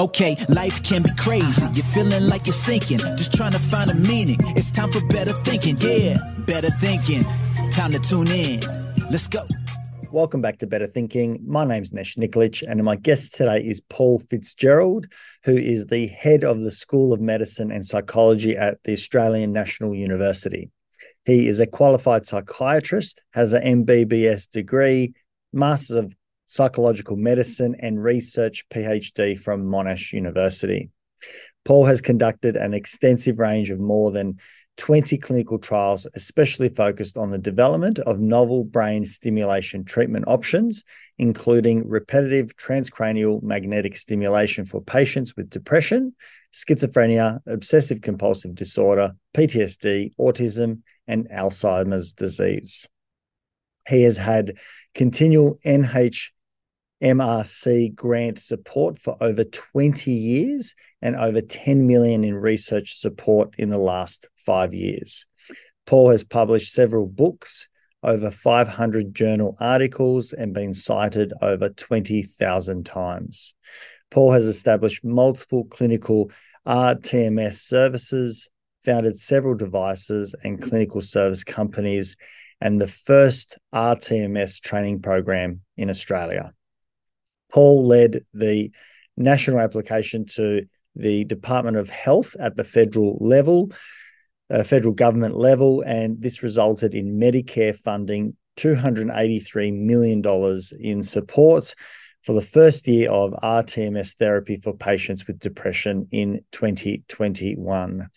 Okay, life can be crazy. You're feeling like you're sinking, just trying to find a meaning. It's time for better thinking. Yeah, better thinking. Time to tune in. Let's go. Welcome back to Better Thinking. My name's Nesh Nikolic, and my guest today is Paul Fitzgerald, who is the head of the School of Medicine and Psychology at the Australian National University. He is a qualified psychiatrist, has an MBBS degree, Masters of Psychological Medicine, and Research PhD from Monash University. Paul has conducted an extensive range of more than 20 clinical trials, especially focused on the development of novel brain stimulation treatment options, including repetitive transcranial magnetic stimulation for patients with depression, schizophrenia, obsessive compulsive disorder, PTSD, autism, and Alzheimer's disease. He has had continual NHMRC grant support for over 20 years and over 10 million in research support in the last five years. Paul has published several books, over 500 journal articles, and been cited over 20,000 times. Paul has established multiple clinical RTMS services, founded several devices and clinical service companies, and the first RTMS training program in Australia. Paul led the national application to the Department of Health at the federal level, uh, federal government level, and this resulted in Medicare funding $283 million in support for the first year of RTMS therapy for patients with depression in 2021.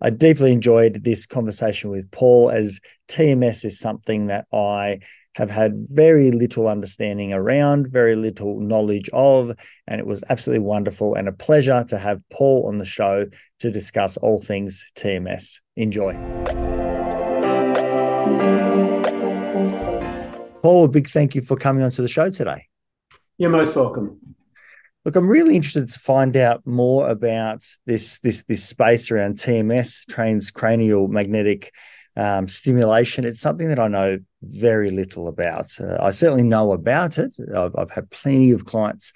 I deeply enjoyed this conversation with Paul as TMS is something that I have had very little understanding around, very little knowledge of, and it was absolutely wonderful and a pleasure to have Paul on the show to discuss all things TMS. Enjoy. Paul, a big thank you for coming onto the show today. You're most welcome. Look, I'm really interested to find out more about this this this space around TMS, transcranial magnetic um, stimulation. It's something that I know very little about. Uh, I certainly know about it. I've, I've, had plenty of clients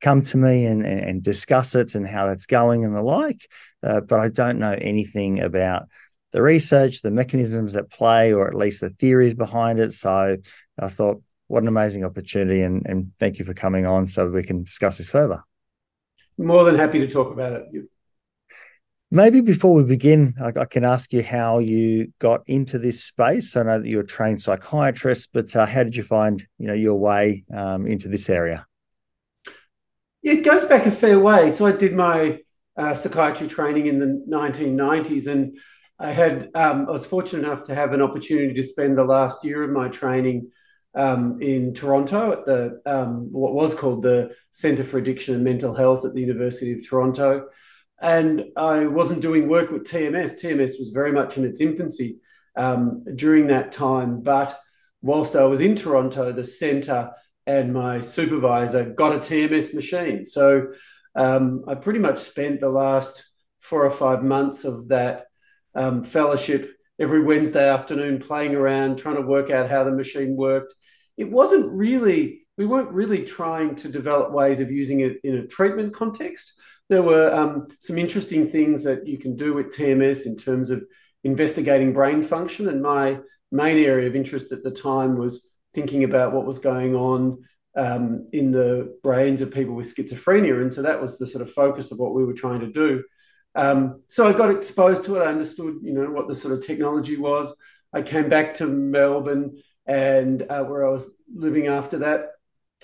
come to me and, and, discuss it and how it's going and the like, uh, but I don't know anything about the research, the mechanisms at play, or at least the theories behind it. So I thought, what an amazing opportunity, and, and thank you for coming on so we can discuss this further. More than happy to talk about it. Maybe before we begin, I, I, can ask you how you got into this space. I know that you're a trained psychiatrist, but uh, how did you find, you know, your way um, into this area? It goes back a fair way. So I did my uh, psychiatry training in the 1990s, and I had um, I was fortunate enough to have an opportunity to spend the last year of my training um, in Toronto at the um, what was called the Centre for Addiction and Mental Health at the University of Toronto and I wasn't doing work with TMS. TMS was very much in its infancy um, during that time. But whilst I was in Toronto, the centre and my supervisor got a TMS machine. So um, I pretty much spent the last four or five months of that um, fellowship every Wednesday afternoon playing around, trying to work out how the machine worked. It wasn't really, we weren't really trying to develop ways of using it in a treatment context there were um, some interesting things that you can do with TMS in terms of investigating brain function. And my main area of interest at the time was thinking about what was going on um, in the brains of people with schizophrenia. And so that was the sort of focus of what we were trying to do. Um, so I got exposed to it. I understood, you know, what the sort of technology was. I came back to Melbourne and uh, where I was living after that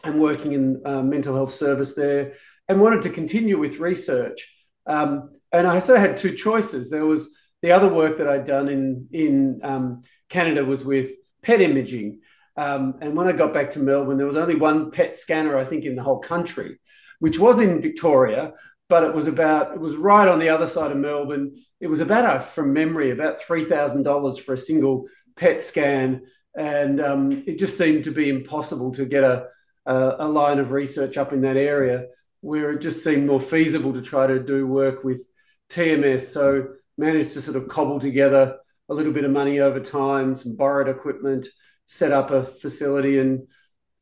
and working in uh, mental health service there and wanted to continue with research. Um, and I sort of had two choices. There was the other work that I'd done in in um, Canada was with PET imaging. Um, and when I got back to Melbourne, there was only one PET scanner, I think, in the whole country, which was in Victoria, but it was about it was right on the other side of Melbourne. It was about from memory about three thousand dollars for a single PET scan, and um, it just seemed to be impossible to get a, a, a line of research up in that area where it just seemed more feasible to try to do work with TMS. So managed to sort of cobble together a little bit of money over time, some borrowed equipment, set up a facility, and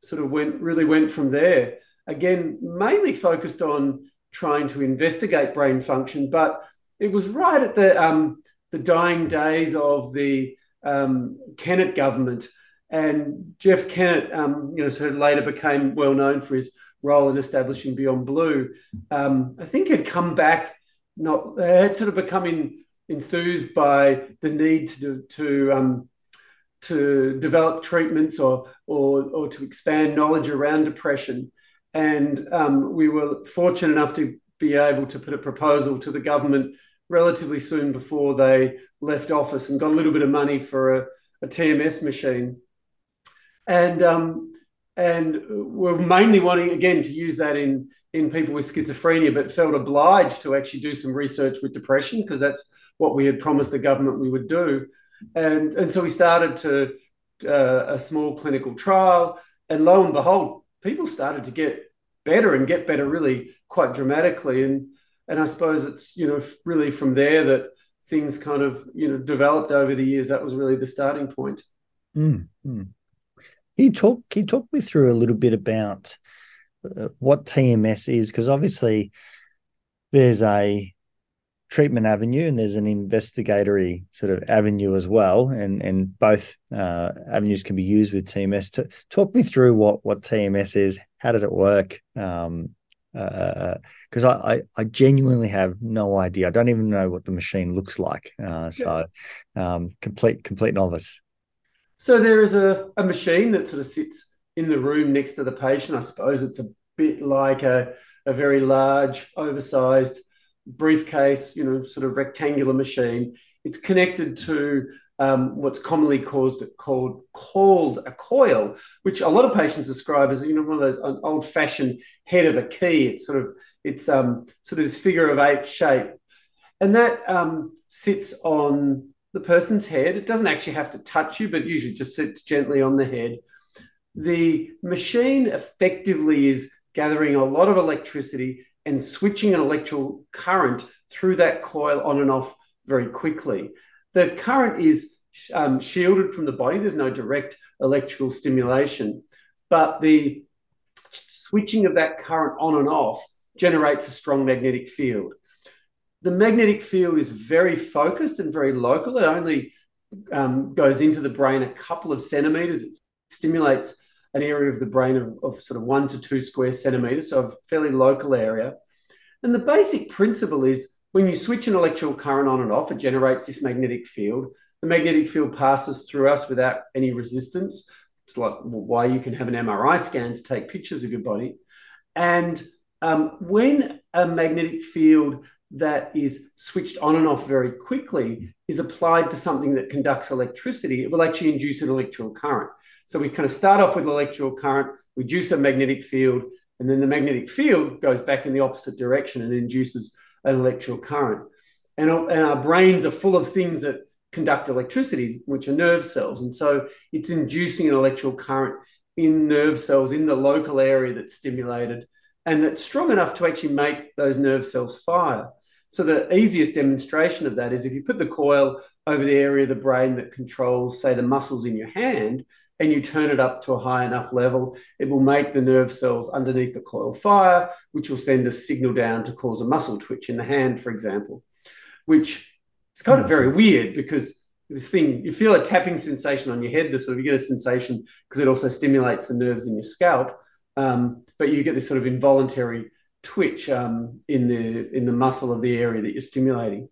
sort of went really went from there. Again, mainly focused on trying to investigate brain function, but it was right at the um, the dying days of the um, Kennett government, and Jeff Kennett, um, you know, sort of later became well known for his role in establishing Beyond Blue. Um, I think had come back, not had sort of become in, enthused by the need to to um, to develop treatments or, or, or to expand knowledge around depression. And um, we were fortunate enough to be able to put a proposal to the government relatively soon before they left office and got a little bit of money for a, a TMS machine. And um, and we're mainly wanting again to use that in in people with schizophrenia, but felt obliged to actually do some research with depression because that's what we had promised the government we would do and and so we started to uh, a small clinical trial, and lo and behold, people started to get better and get better really quite dramatically. And and I suppose it's you know really from there that things kind of you know developed over the years. That was really the starting point. Mm, mm. You talk? Can you talk me through a little bit about uh, what TMS is? Because obviously, there's a treatment avenue and there's an investigatory sort of avenue as well. And and both uh, avenues can be used with tms to talk me through what what tms is. How does it work? Um because uh, I, I, I genuinely have no idea. I don't even know what the machine looks like. Uh, so um complete complete novice so there is a, a machine that sort of sits in the room next to the patient i suppose it's a bit like a, a very large oversized briefcase, you know, sort of rectangular machine. It's connected to um, what's commonly caused, called called a coil, which a lot of patients describe as you know one of those old-fashioned head of a key. It's sort of it's um, sort of this figure of eight shape, and that um, sits on the person's head. It doesn't actually have to touch you, but usually just sits gently on the head. The machine effectively is gathering a lot of electricity and switching an electrical current through that coil on and off very quickly. The current is um, shielded from the body, there's no direct electrical stimulation, but the switching of that current on and off generates a strong magnetic field. The magnetic field is very focused and very local. It only um, goes into the brain a couple of centimeters. It stimulates an area of the brain of, of sort of one to two square centimeters, so a fairly local area. And the basic principle is when you switch an electrical current on and off, it generates this magnetic field. The magnetic field passes through us without any resistance. It's like why you can have an MRI scan to take pictures of your body. And um, when a magnetic field that is switched on and off very quickly is applied to something that conducts electricity, it will actually induce an electrical current. So we kind of start off with an electrical current, reduce a magnetic field, and then the magnetic field goes back in the opposite direction and induces an electrical current. And, and our brains are full of things that conduct electricity, which are nerve cells. And so it's inducing an electrical current in nerve cells in the local area that's stimulated and that's strong enough to actually make those nerve cells fire. So the easiest demonstration of that is if you put the coil over the area of the brain that controls, say, the muscles in your hand, and you turn it up to a high enough level, it will make the nerve cells underneath the coil fire, which will send a signal down to cause a muscle twitch in the hand, for example, which is kind of very weird because this thing, you feel a tapping sensation on your head, the sort of, you get a sensation because it also stimulates the nerves in your scalp. Um, but you get this sort of involuntary twitch um, in the in the muscle of the area that you're stimulating.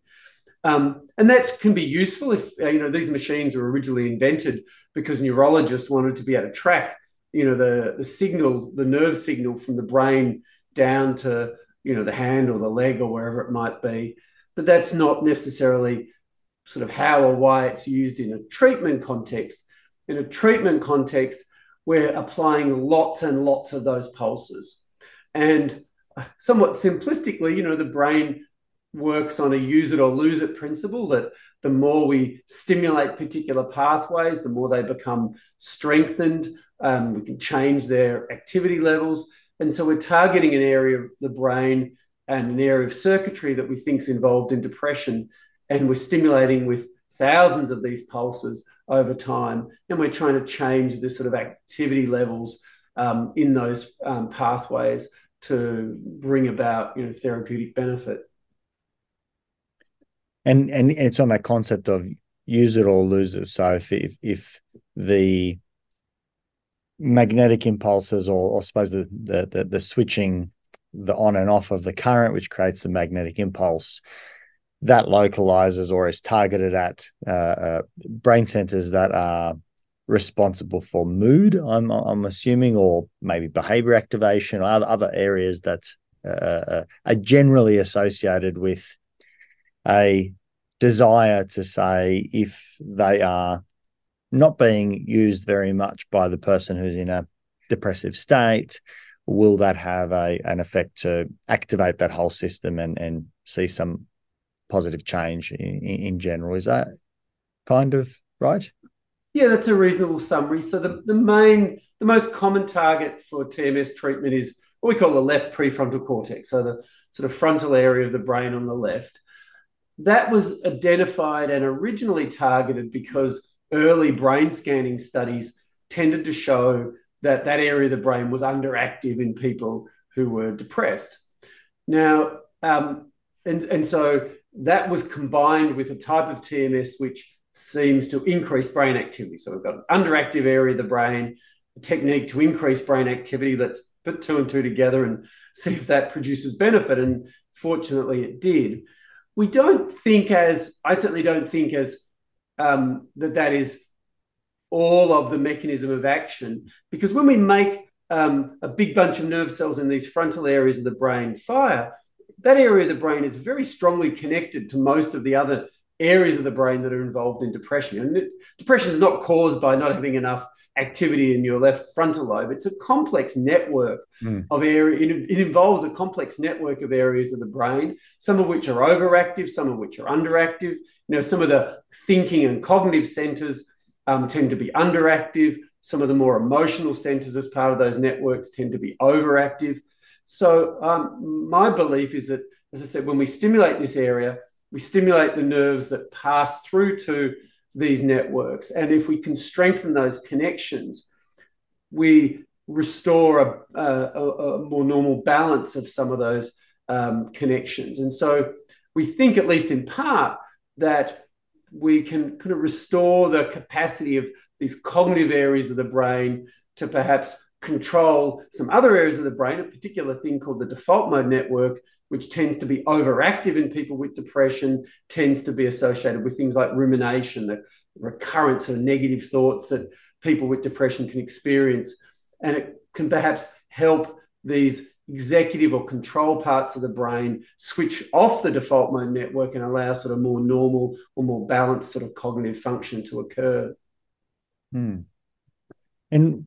Um, and that can be useful if uh, you know these machines were originally invented because neurologists wanted to be able to track you know the the signal, the nerve signal from the brain down to you know the hand or the leg or wherever it might be. But that's not necessarily sort of how or why it's used in a treatment context. In a treatment context, we're applying lots and lots of those pulses. And somewhat simplistically, you know, the brain works on a use it or lose it principle that the more we stimulate particular pathways, the more they become strengthened. Um, we can change their activity levels. And so we're targeting an area of the brain and an area of circuitry that we think is involved in depression. And we're stimulating with thousands of these pulses over time. And we're trying to change the sort of activity levels um, in those um, pathways to bring about you know therapeutic benefit. And and it's on that concept of use it or lose it. So if if, if the magnetic impulses or, or I suppose the, the, the the switching the on and off of the current, which creates the magnetic impulse, that localizes or is targeted at uh, uh, brain centers that are responsible for mood. I'm I'm assuming, or maybe behavior activation, or other other areas that uh, uh are generally associated with a desire to say if they are not being used very much by the person who's in a depressive state will that have a an effect to activate that whole system and and see some positive change in, in general is that kind of right yeah that's a reasonable summary so the, the main the most common target for tms treatment is what we call the left prefrontal cortex so the sort of frontal area of the brain on the left that was identified and originally targeted because early brain scanning studies tended to show that that area of the brain was underactive in people who were depressed. Now, um, and, and so that was combined with a type of TMS which seems to increase brain activity. So we've got an underactive area of the brain, a technique to increase brain activity. Let's put two and two together and see if that produces benefit. And fortunately, it did. We don't think as, I certainly don't think as um, that that is all of the mechanism of action. Because when we make um, a big bunch of nerve cells in these frontal areas of the brain fire, that area of the brain is very strongly connected to most of the other areas of the brain that are involved in depression. And it, depression is not caused by not having enough activity in your left frontal lobe. It's a complex network mm. of area. It, it, involves a complex network of areas of the brain, some of which are overactive, some of which are underactive. You know, some of the thinking and cognitive centers um, tend to be underactive. Some of the more emotional centers as part of those networks tend to be overactive. So um, my belief is that, as I said, when we stimulate this area, we stimulate the nerves that pass through to these networks. And if we can strengthen those connections, we restore a, a, a more normal balance of some of those um, connections. And so we think, at least in part, that we can kind of restore the capacity of these cognitive areas of the brain to perhaps control some other areas of the brain, a particular thing called the default mode network, which tends to be overactive in people with depression, tends to be associated with things like rumination, the recurrence of negative thoughts that people with depression can experience. And it can perhaps help these executive or control parts of the brain switch off the default mode network and allow sort of more normal or more balanced sort of cognitive function to occur. Hmm. And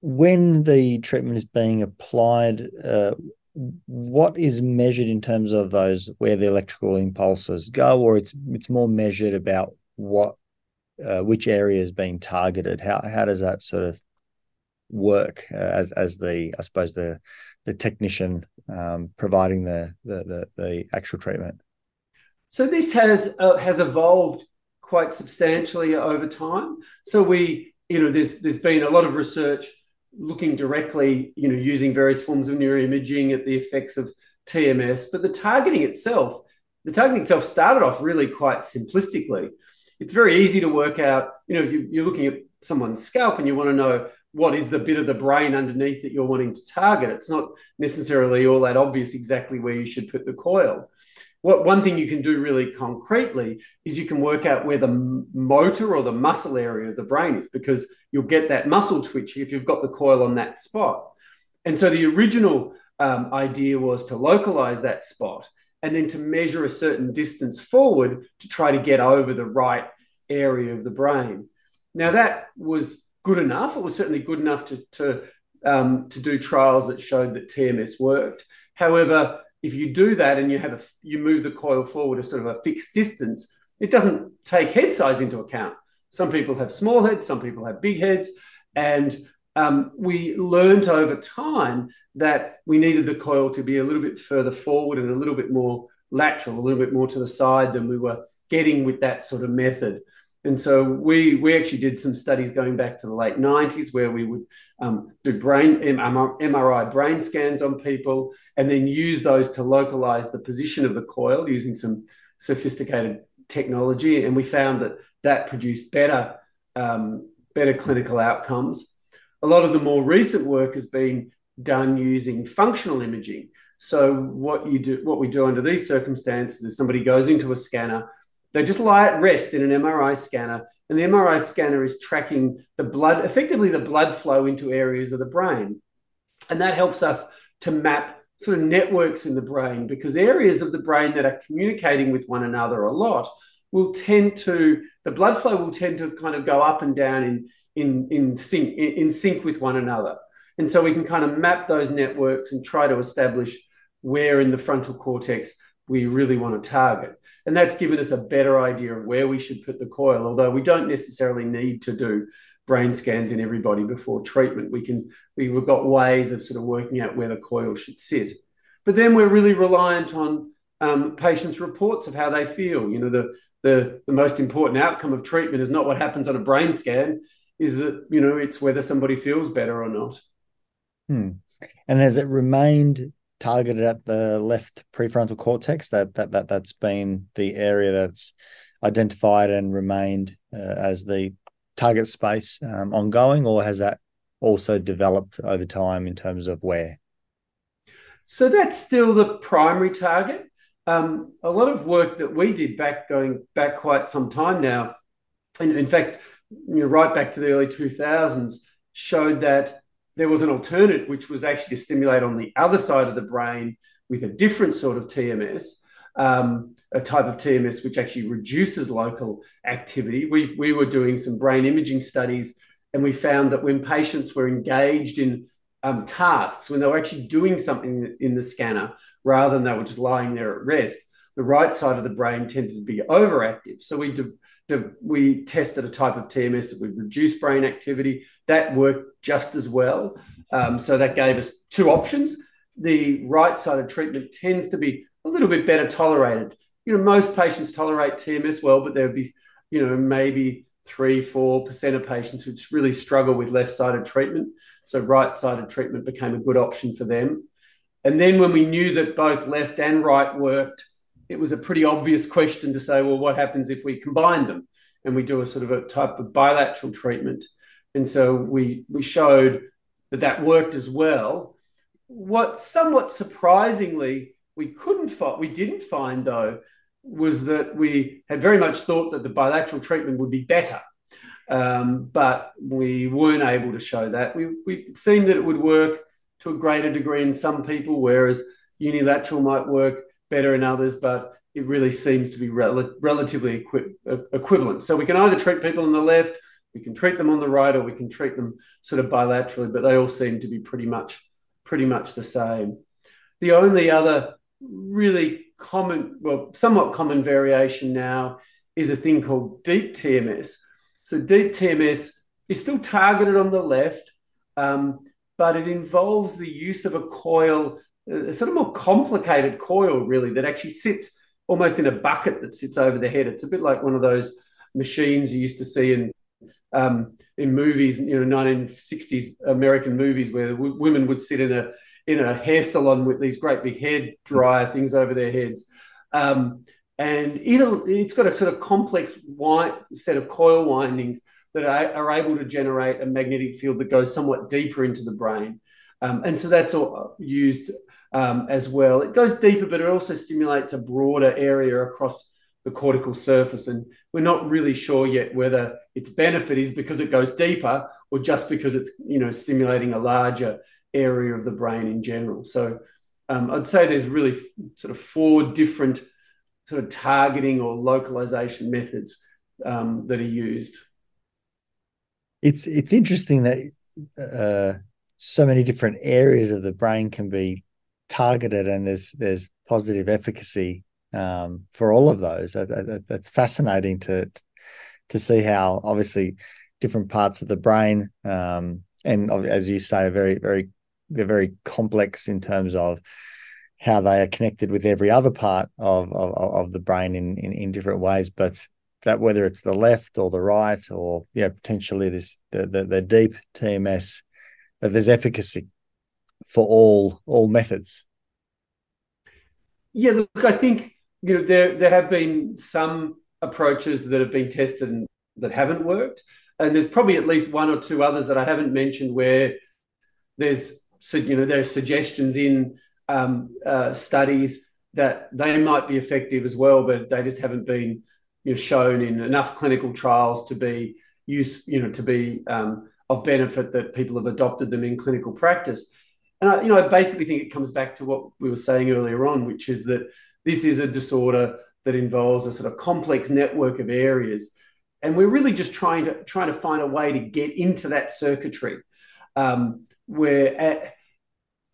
when the treatment is being applied, uh, what is measured in terms of those where the electrical impulses go, or it's it's more measured about what uh, which area is being targeted? How how does that sort of work uh, as as the I suppose the the technician um, providing the, the, the the actual treatment. So this has uh, has evolved quite substantially over time. So we you know there's there's been a lot of research looking directly you know using various forms of neuroimaging at the effects of TMS, but the targeting itself the targeting itself started off really quite simplistically. It's very easy to work out. You know, if you, you're looking at someone's scalp and you want to know what is the bit of the brain underneath that you're wanting to target. It's not necessarily all that obvious exactly where you should put the coil. What one thing you can do really concretely is you can work out where the motor or the muscle area of the brain is because you'll get that muscle twitch if you've got the coil on that spot. And so the original um, idea was to localize that spot and then to measure a certain distance forward to try to get over the right area of the brain. Now that was good enough. It was certainly good enough to to um, to do trials that showed that TMS worked. However, if you do that and you have a you move the coil forward a sort of a fixed distance, it doesn't take head size into account. Some people have small heads, some people have big heads, and um, we learned over time that we needed the coil to be a little bit further forward and a little bit more lateral, a little bit more to the side than we were getting with that sort of method. And so we we actually did some studies going back to the late 90s where we would um, do brain MRI brain scans on people and then use those to localize the position of the coil using some sophisticated technology. And we found that that produced better um, better clinical outcomes. A lot of the more recent work has been done using functional imaging. So what you do, what we do under these circumstances is somebody goes into a scanner they just lie at rest in an MRI scanner, and the MRI scanner is tracking the blood, effectively the blood flow into areas of the brain. And that helps us to map sort of networks in the brain because areas of the brain that are communicating with one another a lot will tend to the blood flow will tend to kind of go up and down in in in sync in sync with one another and so we can kind of map those networks and try to establish where in the frontal cortex we really want to target. And that's given us a better idea of where we should put the coil, although we don't necessarily need to do brain scans in everybody before treatment. We can, we've got ways of sort of working out where the coil should sit. But then we're really reliant on um, patients' reports of how they feel. You know, the, the, the most important outcome of treatment is not what happens on a brain scan, is that, you know, it's whether somebody feels better or not. Hmm. And has it remained targeted at the left prefrontal cortex. That that that that's been the area that's identified and remained uh, as the target space um, ongoing, or has that also developed over time in terms of where? So that's still the primary target. Um, a lot of work that we did back going back quite some time now, and in fact, you know, right back to the early 2000s, showed that there was an alternate, which was actually to stimulate on the other side of the brain with a different sort of TMS, um, a type of TMS which actually reduces local activity. We, we were doing some brain imaging studies and we found that when patients were engaged in um, tasks, when they were actually doing something in the scanner rather than they were just lying there at rest, the right side of the brain tended to be overactive. So we de- we tested a type of TMS that would reduce brain activity. That worked just as well. Um, so that gave us two options. The right sided treatment tends to be a little bit better tolerated. You know, most patients tolerate TMS well, but there would be, you know, maybe three, four percent of patients who really struggle with left sided treatment. So right sided treatment became a good option for them. And then when we knew that both left and right worked, it was a pretty obvious question to say, well, what happens if we combine them and we do a sort of a type of bilateral treatment? And so we we showed that that worked as well. What somewhat surprisingly we couldn't find, we didn't find though, was that we had very much thought that the bilateral treatment would be better. Um, but we weren't able to show that. We, we it seemed that it would work to a greater degree in some people, whereas unilateral might work better in others, but it really seems to be rel- relatively equi- equivalent. So we can either treat people on the left, we can treat them on the right, or we can treat them sort of bilaterally, but they all seem to be pretty much pretty much the same. The only other really common, well, somewhat common variation now is a thing called deep TMS. So deep TMS is still targeted on the left, um, but it involves the use of a coil a sort of more complicated coil, really, that actually sits almost in a bucket that sits over the head. It's a bit like one of those machines you used to see in um, in movies, you know, 1960s American movies, where w- women would sit in a in a hair salon with these great big hair dryer things over their heads. Um, and it'll, it's got a sort of complex wi- set of coil windings that are, are, able to generate a magnetic field that goes somewhat deeper into the brain. Um, and so that's all used um, as well. It goes deeper, but it also stimulates a broader area across the cortical surface. And we're not really sure yet whether its benefit is because it goes deeper or just because it's you know stimulating a larger area of the brain in general. So um, I'd say there's really f- sort of four different sort of targeting or localization methods um, that are used. It's it's interesting that uh, so many different areas of the brain can be targeted and there's there's positive efficacy um, for all of those. That, that, that's fascinating to to see how obviously different parts of the brain um, and as you say, very very they're very complex in terms of how they are connected with every other part of of, of the brain in, in, in different ways. But that whether it's the left or the right or yeah potentially this the the, the deep TMS that there's efficacy for all all methods. Yeah, look, I think you know there there have been some approaches that have been tested and that haven't worked, and there's probably at least one or two others that I haven't mentioned where there's you know there's suggestions in um, uh, studies that they might be effective as well, but they just haven't been you know, shown in enough clinical trials to be use you know to be um, of benefit that people have adopted them in clinical practice. And I, you know, I basically think it comes back to what we were saying earlier on, which is that this is a disorder that involves a sort of complex network of areas, and we're really just trying to trying to find a way to get into that circuitry, um, where at,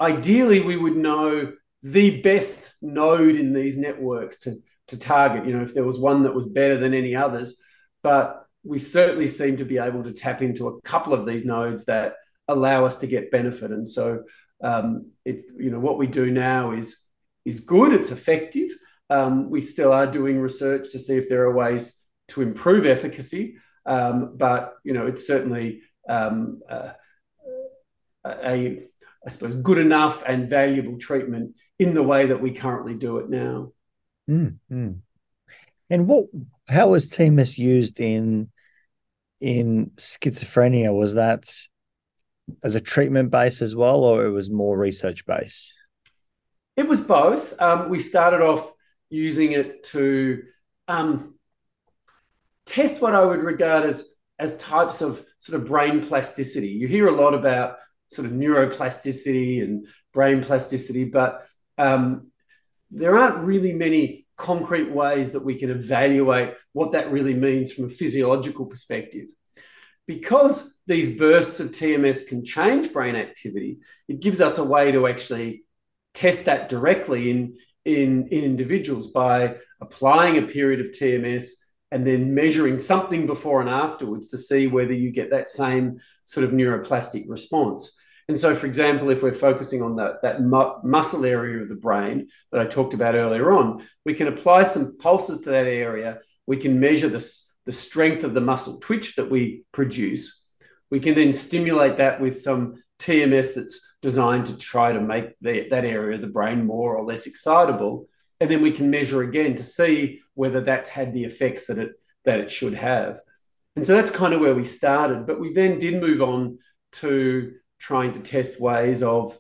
ideally we would know the best node in these networks to to target. You know, if there was one that was better than any others, but we certainly seem to be able to tap into a couple of these nodes that allow us to get benefit. And so, um, it you know what we do now is is good. It's effective. Um, we still are doing research to see if there are ways to improve efficacy, um, but you know it's certainly um, uh, a I suppose good enough and valuable treatment in the way that we currently do it now. Mm-hmm. And what? How was TMS used in in schizophrenia? Was that as a treatment base as well, or it was more research base? It was both. Um, we started off using it to um, test what I would regard as as types of sort of brain plasticity. You hear a lot about sort of neuroplasticity and brain plasticity, but um, there aren't really many concrete ways that we can evaluate what that really means from a physiological perspective. Because these bursts of TMS can change brain activity, it gives us a way to actually test that directly in, in, in individuals by applying a period of TMS and then measuring something before and afterwards to see whether you get that same sort of neuroplastic response. And so, for example, if we're focusing on that, that mu- muscle area of the brain that I talked about earlier on, we can apply some pulses to that area. We can measure the, the strength of the muscle twitch that we produce. We can then stimulate that with some TMS that's designed to try to make the, that area of the brain more or less excitable. And then we can measure again to see whether that's had the effects that it, that it should have. And so that's kind of where we started. But we then did move on to trying to test ways of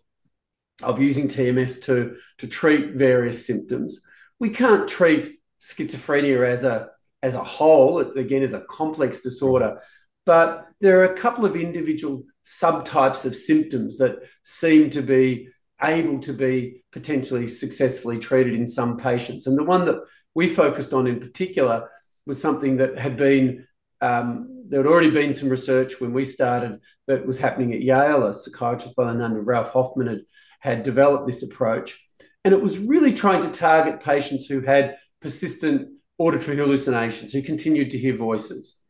of using TMS to to treat various symptoms. We can't treat schizophrenia as a as a whole. It again is a complex disorder, but there are a couple of individual subtypes of symptoms that seem to be able to be potentially successfully treated in some patients. And the one that we focused on in particular was something that had been um, there had already been some research when we started that was happening at Yale. A psychiatrist by the name of Ralph Hoffman had, had developed this approach. And it was really trying to target patients who had persistent auditory hallucinations, who continued to hear voices.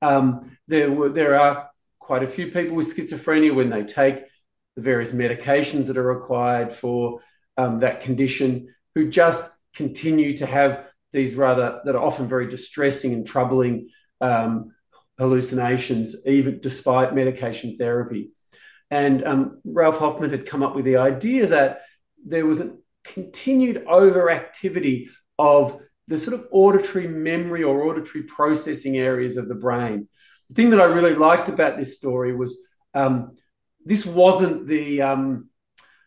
Um, there, were, there are quite a few people with schizophrenia when they take the various medications that are required for um, that condition who just continue to have these rather that are often very distressing and troubling um, hallucinations, even despite medication therapy. And um, Ralph Hoffman had come up with the idea that there was a continued overactivity of the sort of auditory memory or auditory processing areas of the brain. The thing that I really liked about this story was um, this wasn't the um,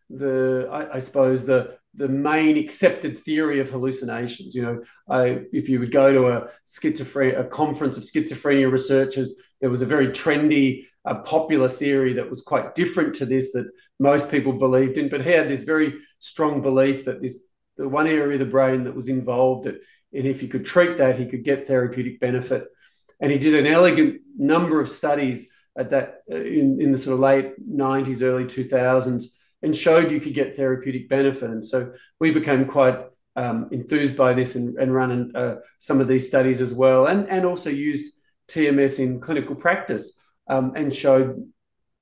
the I, I, suppose the the main accepted theory of hallucinations. You know, I, if you would go to a schizophrenia a conference of schizophrenia researchers, there was a very trendy, uh, popular theory that was quite different to this that most people believed in. But he had this very strong belief that this the one area of the brain that was involved that, and if you could treat that, he could get therapeutic benefit. And he did an elegant number of studies at that uh, in, in the sort of late 90s, early 2000s and showed you could get therapeutic benefit. And so we became quite um, enthused by this and, and ran uh, some of these studies as well, and, and also used TMS in clinical practice um, and showed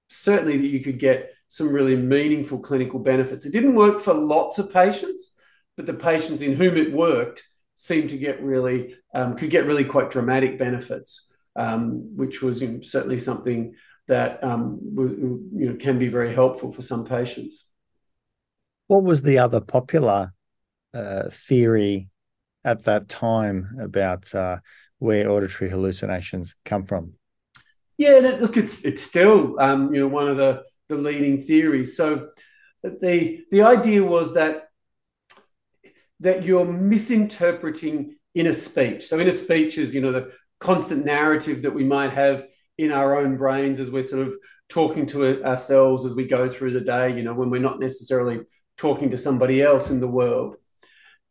certainly that you could get some really meaningful clinical benefits. It didn't work for lots of patients, but the patients in whom it worked seemed to get really um, could get really quite dramatic benefits, um, which was you know, certainly something that um, you know can be very helpful for some patients. What was the other popular uh, theory at that time about uh, where auditory hallucinations come from? Yeah, look, it's it's still um, you know one of the the leading theories. So the the idea was that that you're misinterpreting inner speech. So inner speech is you know the constant narrative that we might have in our own brains as we're sort of talking to ourselves as we go through the day. You know when we're not necessarily talking to somebody else in the world,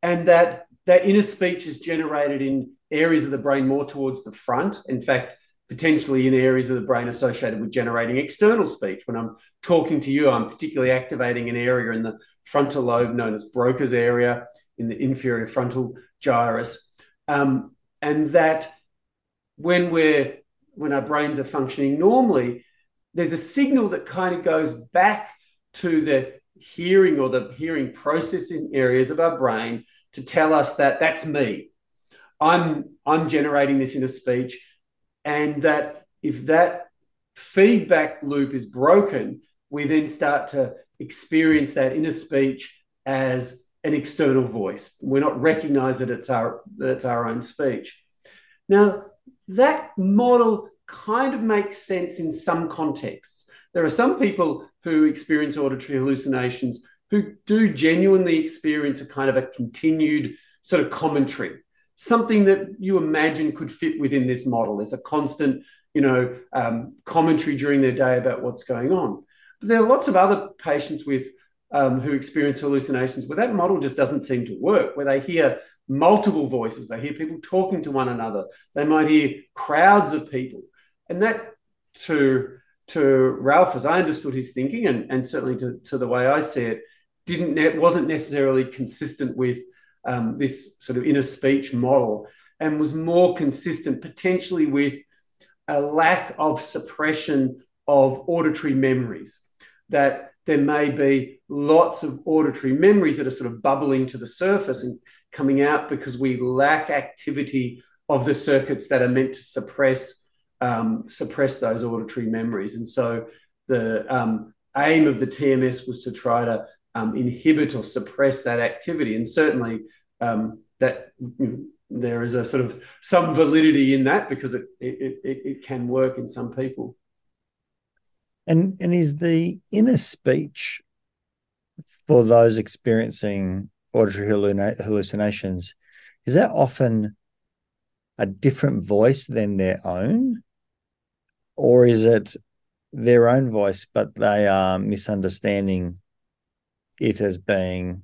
and that that inner speech is generated in areas of the brain more towards the front. In fact, potentially in areas of the brain associated with generating external speech. When I'm talking to you, I'm particularly activating an area in the frontal lobe known as Broca's area in the inferior frontal gyrus. Um, and that when we're when our brains are functioning normally, there's a signal that kind of goes back to the hearing or the hearing processing areas of our brain to tell us that that's me. I'm I'm generating this inner speech and that if that feedback loop is broken, we then start to experience that inner speech as an external voice. We're not recognize that it's our that it's our own speech. Now, that model kind of makes sense in some contexts. There are some people who experience auditory hallucinations who do genuinely experience a kind of a continued sort of commentary something that you imagine could fit within this model. There's a constant, you know, um, commentary during their day about what's going on. But there are lots of other patients with um, who experience hallucinations where that model just doesn't seem to work, where they hear multiple voices, they hear people talking to one another, they might hear crowds of people, and that to to Ralph, as I understood his thinking, and, and certainly to, to the way I see it, didn't ne- wasn't necessarily consistent with um, this sort of inner speech model and was more consistent potentially with a lack of suppression of auditory memories. That there may be lots of auditory memories that are sort of bubbling to the surface and coming out because we lack activity of the circuits that are meant to suppress um, suppress those auditory memories. And so the um, aim of the TMS was to try to um, inhibit or suppress that activity. And certainly um, that you know, there is a sort of some validity in that because it, it, it, it can work in some people. And and is the inner speech for those experiencing auditory hallucinations is that often a different voice than their own or is it their own voice but they are misunderstanding it as being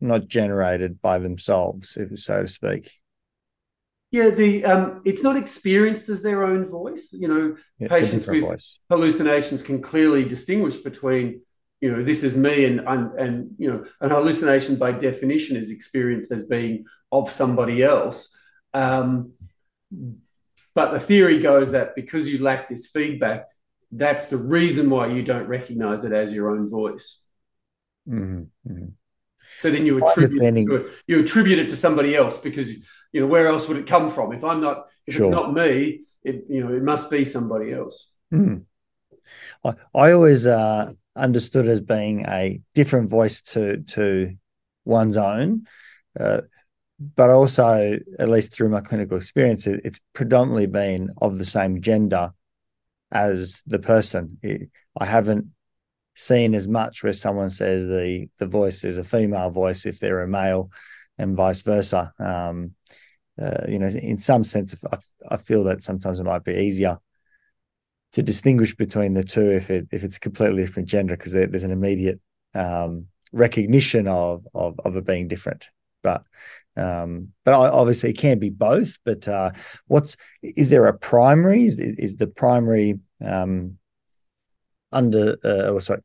not generated by themselves, so to speak. Yeah, the um, it's not experienced as their own voice. You know, yeah, patients with voice. hallucinations can clearly distinguish between, you know, this is me, and and, and you know, an hallucination by definition is experienced as being of somebody else. Um, but the theory goes that because you lack this feedback, that's the reason why you don't recognize it as your own voice. Mm-hmm. So then you attribute it, you attribute it to somebody else because you know where else would it come from? If I'm not, if sure. it's not me, it you know it must be somebody else. Mm. I, I always uh, understood as being a different voice to to one's own. Uh, but also, at least through my clinical experience, it, it's predominantly been of the same gender as the person. It, I haven't seen as much where someone says the the voice is a female voice if they're a male, and vice versa. Um, uh, you know, in some sense, I, I feel that sometimes it might be easier to distinguish between the two if it if it's completely different gender because there, there's an immediate um, recognition of, of of it being different. But um, but obviously it can be both. But uh, what's is there a primary? Is, is the primary um, under uh, or sorry,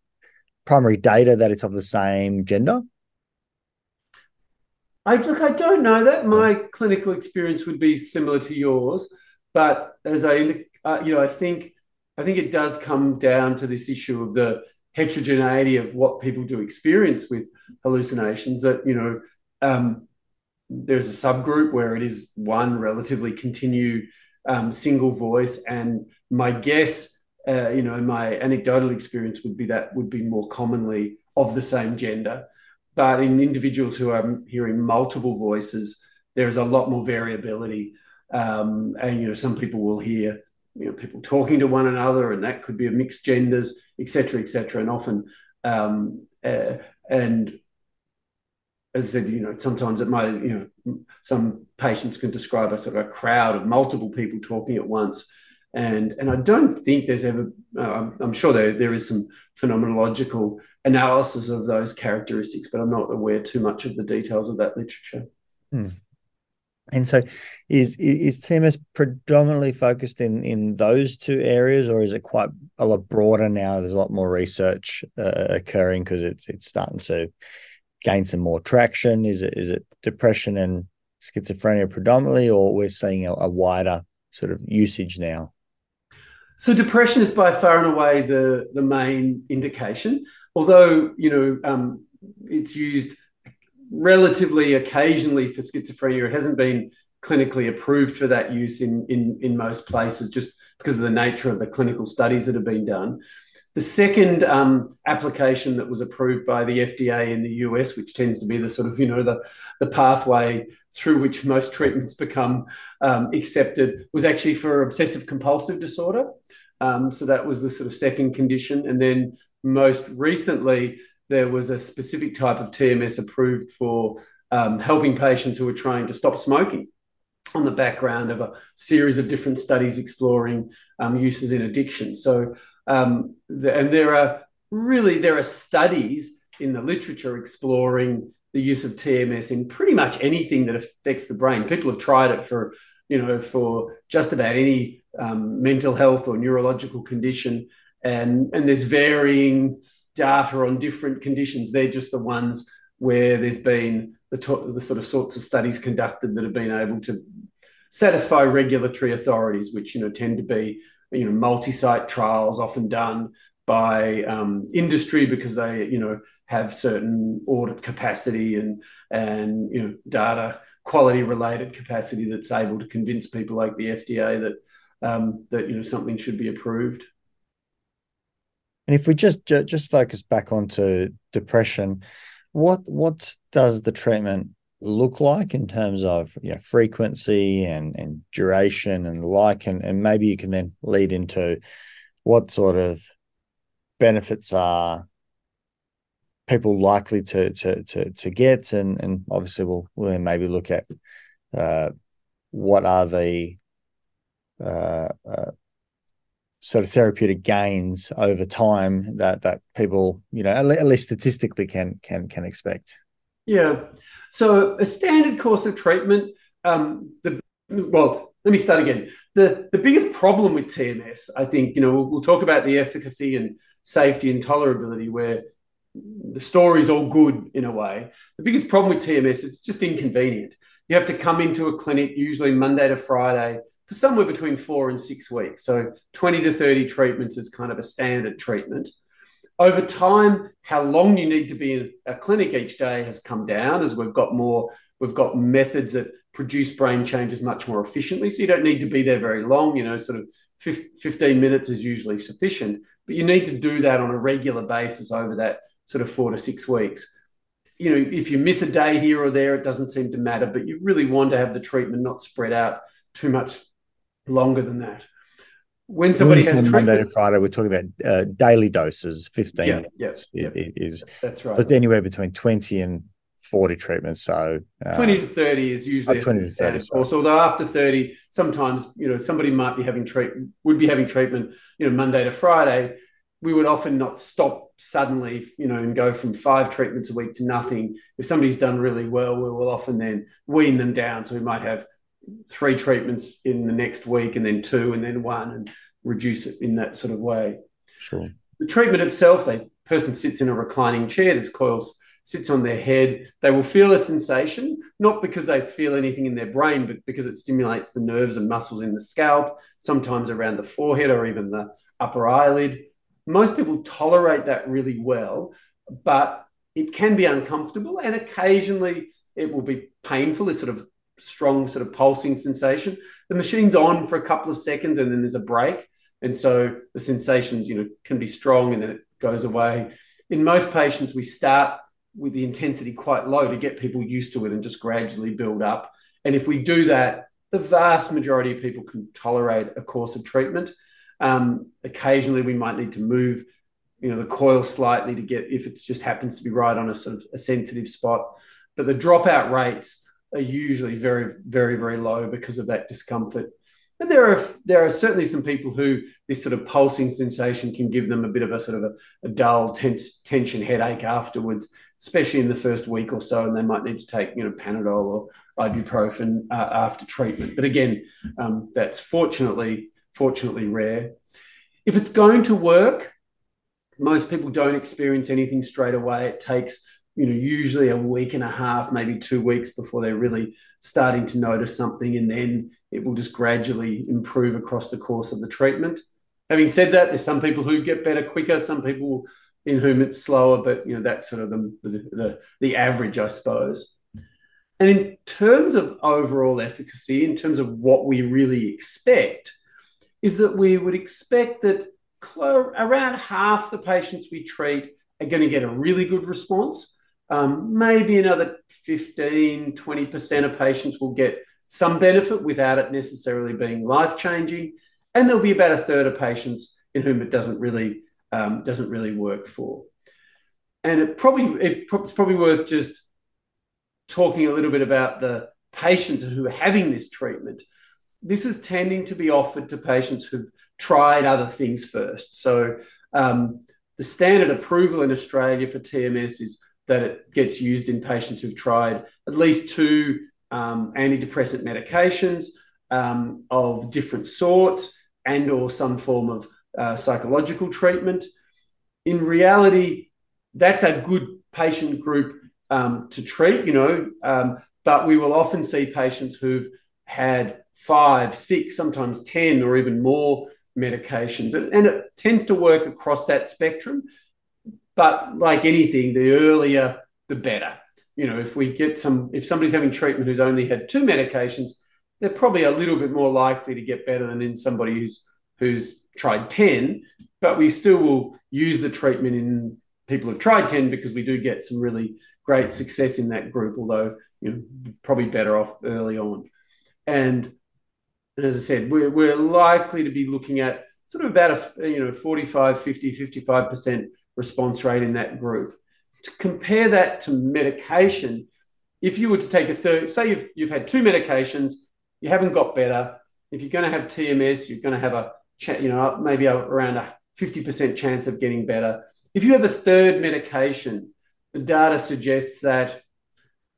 primary data that it's of the same gender? I look, I don't know that. My clinical experience would be similar to yours, but as I, uh, you know, I think, I think it does come down to this issue of the heterogeneity of what people do experience with hallucinations. That you know, um, there's a subgroup where it is one relatively continue um, single voice, and my guess, uh, you know, my anecdotal experience would be that would be more commonly of the same gender. But in individuals who are hearing multiple voices, there is a lot more variability. Um, and you know, some people will hear you know people talking to one another, and that could be of mixed genders, etc., etc. And often, um, uh, and as I said, you know, sometimes it might, you know, some patients can describe a sort of a crowd of multiple people talking at once. And, and I don't think there's ever, uh, I'm, I'm, sure there, there is some phenomenological analysis of those characteristics, but I'm not aware too much of the details of that literature. Hmm. And so, is is TMS predominantly focused in in those two areas, or is it quite a lot broader now? There's a lot more research uh, occurring because it's it's starting to gain some more traction? Is it is it depression and schizophrenia predominantly, or we're seeing a, a wider sort of usage now? So depression is by far and away the the main indication. Although you know um, it's used relatively occasionally for schizophrenia, it hasn't been clinically approved for that use in in in most places, just because of the nature of the clinical studies that have been done. The second um, application that was approved by the FDA in the US, which tends to be the sort of you know the the pathway through which most treatments become um, accepted, was actually for obsessive compulsive disorder. Um, so that was the sort of second condition, and then most recently there was a specific type of TMS approved for um, helping patients who are trying to stop smoking on the background of a series of different studies exploring um, uses in addiction. So um, the, and there are really there are studies in the literature exploring the use of TMS in pretty much anything that affects the brain. People have tried it for you know for just about any um, mental health or neurological condition, and and there's varying data on different conditions. They're just the ones where there's been the, to- the sort of sorts of studies conducted that have been able to satisfy regulatory authorities, which you know tend to be you know multi-site trials often done by um, industry because they you know have certain audit capacity and and you know data quality related capacity that's able to convince people like the FDA that that you know something should be approved. And if we just just focus back onto depression, what what does the treatment look like in terms of you know, frequency and, and duration and like and, and maybe you can then lead into what sort of benefits are people likely to to to, to get and and obviously we'll, we'll then maybe look at uh, what are the uh, uh, sort of therapeutic gains over time that that people you know at least statistically can can can expect yeah. So a standard course of treatment, um, the well, let me start again. The the biggest problem with TMS, I think, you know, we'll, we'll talk about the efficacy and safety and tolerability, where the story's all good in a way. The biggest problem with TMS is just inconvenient. You have to come into a clinic usually Monday to Friday for somewhere between four and six weeks. So 20 to 30 treatments is kind of a standard treatment. Over time, how long you need to be in a clinic each day has come down as we've got more, we've got methods that produce brain changes much more efficiently. So you don't need to be there very long, you know, sort of 15 minutes is usually sufficient, but you need to do that on a regular basis over that sort of four to six weeks. You know, if you miss a day here or there, it doesn't seem to matter, but you really want to have the treatment not spread out too much longer than that when somebody has treatment, Monday to Friday, we're talking about uh, daily doses, 15 yeah, minutes yeah, it, it is. That's right. But anywhere between 20 and 40 treatments. So uh, 20 to 30 is usually oh, 20 to 30 course. Although after 30, sometimes, you know, somebody might be having treat would be having treatment, you know, Monday to Friday. We would often not stop suddenly, you know, and go from five treatments a week to nothing. If somebody's done really well, we will often then wean them down. So we might have three treatments in the next week and then two and then one and reduce it in that sort of way. Sure. The treatment itself, the person sits in a reclining chair, there's coils sits on their head. They will feel a sensation, not because they feel anything in their brain, but because it stimulates the nerves and muscles in the scalp, sometimes around the forehead or even the upper eyelid. Most people tolerate that really well, but it can be uncomfortable and occasionally it will be painful, this sort of strong sort of pulsing sensation. The machine's on for a couple of seconds and then there's a break. And so the sensations, you know, can be strong and then it goes away. In most patients, we start with the intensity quite low to get people used to it and just gradually build up. And if we do that, the vast majority of people can tolerate a course of treatment. Um, occasionally, we might need to move, you know, the coil slightly to get if it just happens to be right on a sort of a sensitive spot. But the dropout rates are usually very, very, very low because of that discomfort. And there are there are certainly some people who this sort of pulsing sensation can give them a bit of a sort of a, a dull tense, tension headache afterwards, especially in the first week or so, and they might need to take you know Panadol or ibuprofen uh, after treatment. But again, um, that's fortunately fortunately rare. If it's going to work, most people don't experience anything straight away. It takes you know usually a week and a half, maybe two weeks before they're really starting to notice something, and then it will just gradually improve across the course of the treatment. Having said that, there's some people who get better quicker, some people in whom it's slower, but you know that's sort of the, the, the, average, I suppose. And in terms of overall efficacy, in terms of what we really expect, is that we would expect that around half the patients we treat are going to get a really good response. Um, maybe another 15, 20% of patients will get some benefit without it necessarily being life changing. And there'll be about a third of patients in whom it doesn't really um, doesn't really work for. And it probably it, it's probably worth just talking a little bit about the patients who are having this treatment. This is tending to be offered to patients who've tried other things first. So um, the standard approval in Australia for TMS is that it gets used in patients who've tried at least two um, antidepressant medications um, of different sorts and or some form of uh, psychological treatment. In reality, that's a good patient group um, to treat, you know, um, but we will often see patients who've had five, six, sometimes 10 or even more medications. And, and it tends to work across that spectrum. But like anything, the earlier, the better. You know, if we get some, if somebody's having treatment who's only had two medications, they're probably a little bit more likely to get better than in somebody who's who's tried 10, but we still will use the treatment in people who've tried 10 because we do get some really great success in that group, although you know, probably better off early on. And, as I said, we're, we're likely to be looking at sort of about a you know 45, 50, 55% response rate in that group. To compare that to medication, if you were to take a third, say you've, you've had two medications, you haven't got better. If you're going to have TMS, you're going to have a you know, maybe around a 50% chance of getting better. If you have a third medication, the data suggests that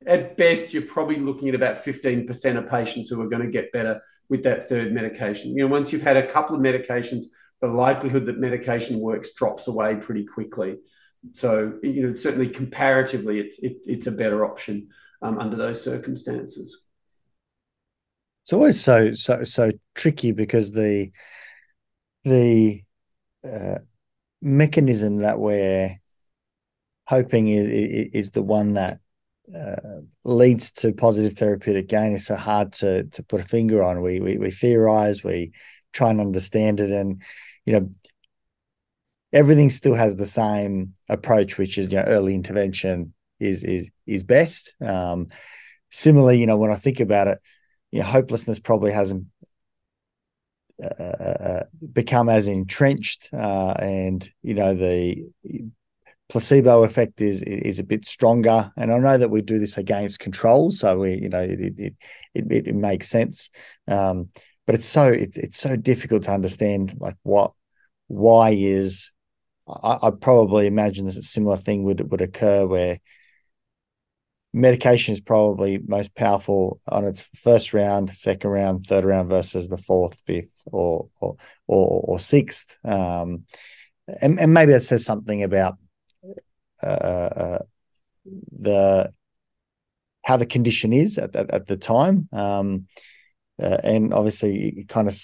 at best you're probably looking at about 15% of patients who are going to get better with that third medication. You know, once you've had a couple of medications, the likelihood that medication works drops away pretty quickly. So, you know, certainly comparatively, it's it, it's a better option um, under those circumstances. It's always so so so tricky because the the uh, mechanism that we're hoping is, is the one that uh, leads to positive therapeutic gain is so hard to to put a finger on. We we, we theorize, we try and understand it, and you know everything still has the same approach, which is you know early intervention is is is best. Um, similarly, you know when I think about it, you know hopelessness probably hasn't uh, uh, become as entrenched, uh, and you know the placebo effect is is a bit stronger. And I know that we do this against controls, so we you know it it it, it, it makes sense. Um, but it's so it, it's so difficult to understand like what why is I, I probably imagine that a similar thing would would occur where medication is probably most powerful on its first round, second round, third round versus the fourth, fifth, or or or, or sixth. Um, and, and maybe that says something about uh, uh, the how the condition is at, at, at the time. Um, uh, and obviously, it kind of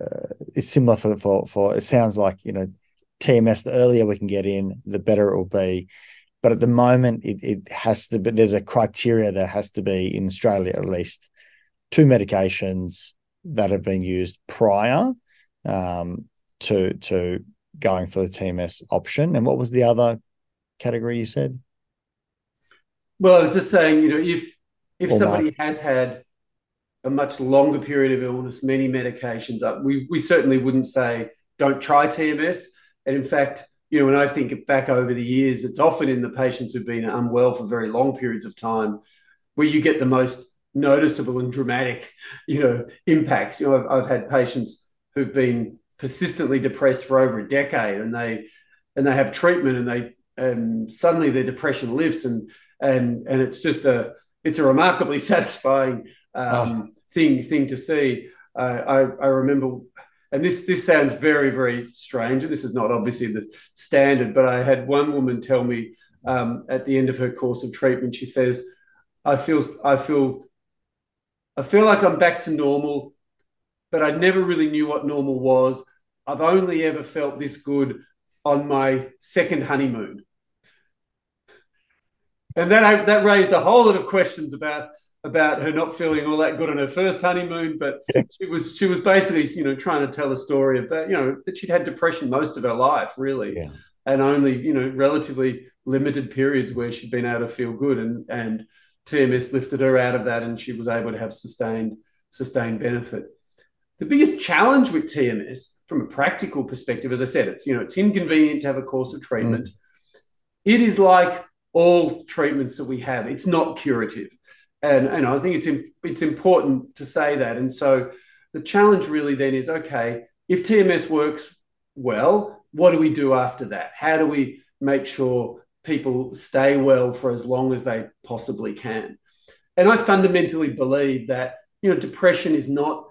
uh, is similar for, for for it sounds like you know TMS. The earlier we can get in, the better it will be. But at the moment it, it has to be there's a criteria that has to be in australia at least two medications that have been used prior um, to to going for the tms option. And what was the other category you said? Well i was just saying you know if if or somebody has had a much longer period of illness many medications we, we certainly wouldn't say don't try tms and in fact you know, when I think back over the years, it's often in the patients who've been unwell for very long periods of time where you get the most noticeable and dramatic, you know, impacts. You know, I've, I've had patients who've been persistently depressed for over a decade, and they and they have treatment, and they and suddenly their depression lifts, and and and it's just a it's a remarkably satisfying um, oh. thing thing to see. Uh, I I remember and this this sounds very very strange and this is not obviously the standard but i had one woman tell me um, at the end of her course of treatment she says i feel i feel i feel like i'm back to normal but i never really knew what normal was i've only ever felt this good on my second honeymoon and that that raised a whole lot of questions about about her not feeling all that good on her first honeymoon, but yeah. she was she was basically you know trying to tell a story about you know that she'd had depression most of her life really, yeah. and only you know relatively limited periods where she'd been able to feel good, and and TMS lifted her out of that, and she was able to have sustained sustained benefit. The biggest challenge with TMS from a practical perspective, as I said, it's you know it's inconvenient to have a course of treatment. Mm. It is like all treatments that we have; it's not curative and, and I think it's it's important to say that. And so the challenge really then is okay, if TMS works well, what do we do after that? How do we make sure people stay well for as long as they possibly can? And I fundamentally believe that you know depression is not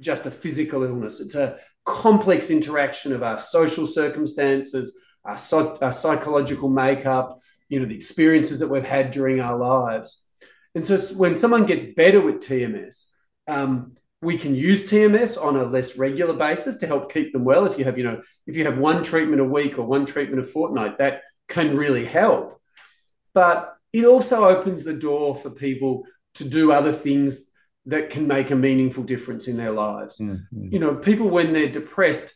just a physical illness; it's a complex interaction of our social circumstances, our, so, our psychological makeup, you know, the experiences that we've had during our lives. And so when someone gets better with TMS, um, we can use TMS on a less regular basis to help keep them well. If you have, you know, if you have one treatment a week or one treatment a fortnight, that can really help. But it also opens the door for people to do other things that can make a meaningful difference in their lives. Mm-hmm. You know, people when they're depressed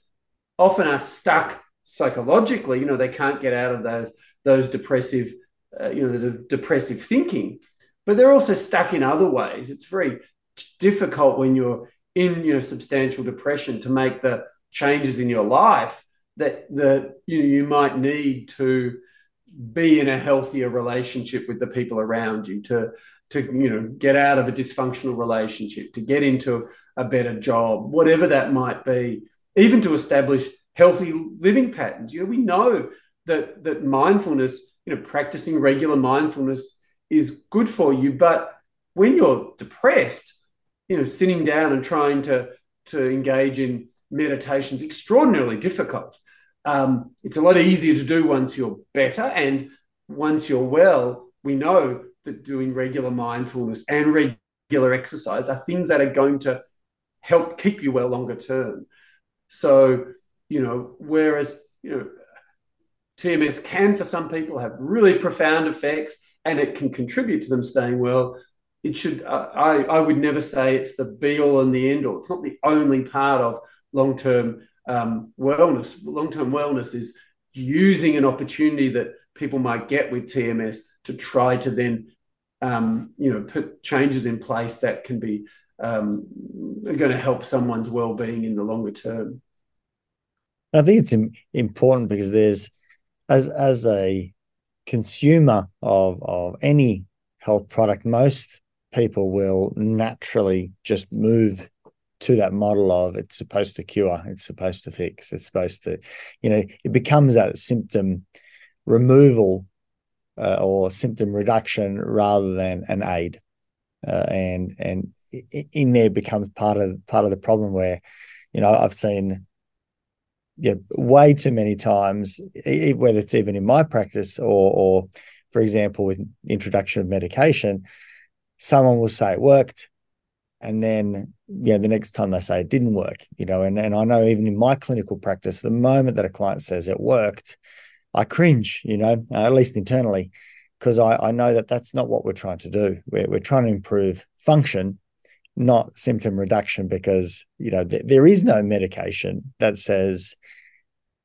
often are stuck psychologically. You know, they can't get out of those those depressive, uh, you know, the depressive thinking but they're also stuck in other ways. It's very difficult when you're in you know substantial depression to make the changes in your life that that you know, you might need to be in a healthier relationship with the people around you to to you know get out of a dysfunctional relationship to get into a better job whatever that might be even to establish healthy living patterns you know we know that that mindfulness you know practicing regular mindfulness is good for you. But when you're depressed, you know, sitting down and trying to to engage in meditation is extraordinarily difficult. Um, it's a lot easier to do once you're better, and once you're well, we know that doing regular mindfulness and regular exercise are things that are going to help keep you well longer term. So, you know, whereas you know, TMS can for some people have really profound effects and it can contribute to them staying well, it should, uh, I, I would never say it's the be all and the end all. It's not the only part of long term um, wellness. Long term wellness is using an opportunity that people might get with TMS to try to then, um, you know, put changes in place that can be um, going to help someone's well being in the longer term. I think it's important because there's, as as a consumer of of any health product, most people will naturally just move to that model of it's supposed to cure, it's supposed to fix, it's supposed to, you know, it becomes that symptom removal uh, or symptom reduction rather than an aid, uh, and and in there becomes part of part of the problem where, you know, I've seen yeah, way too many times, whether it's even in my practice or, or for example, with introduction of medication, someone will say it worked, and then know the next time they say it didn't work. You know, and and I know even in my clinical practice, the moment that a client says it worked, I cringe, you know, uh, at least internally, because I, I know that that's not what we're trying to do. We're, we're trying to improve function, not symptom reduction, because, you know, th- there is no medication that says,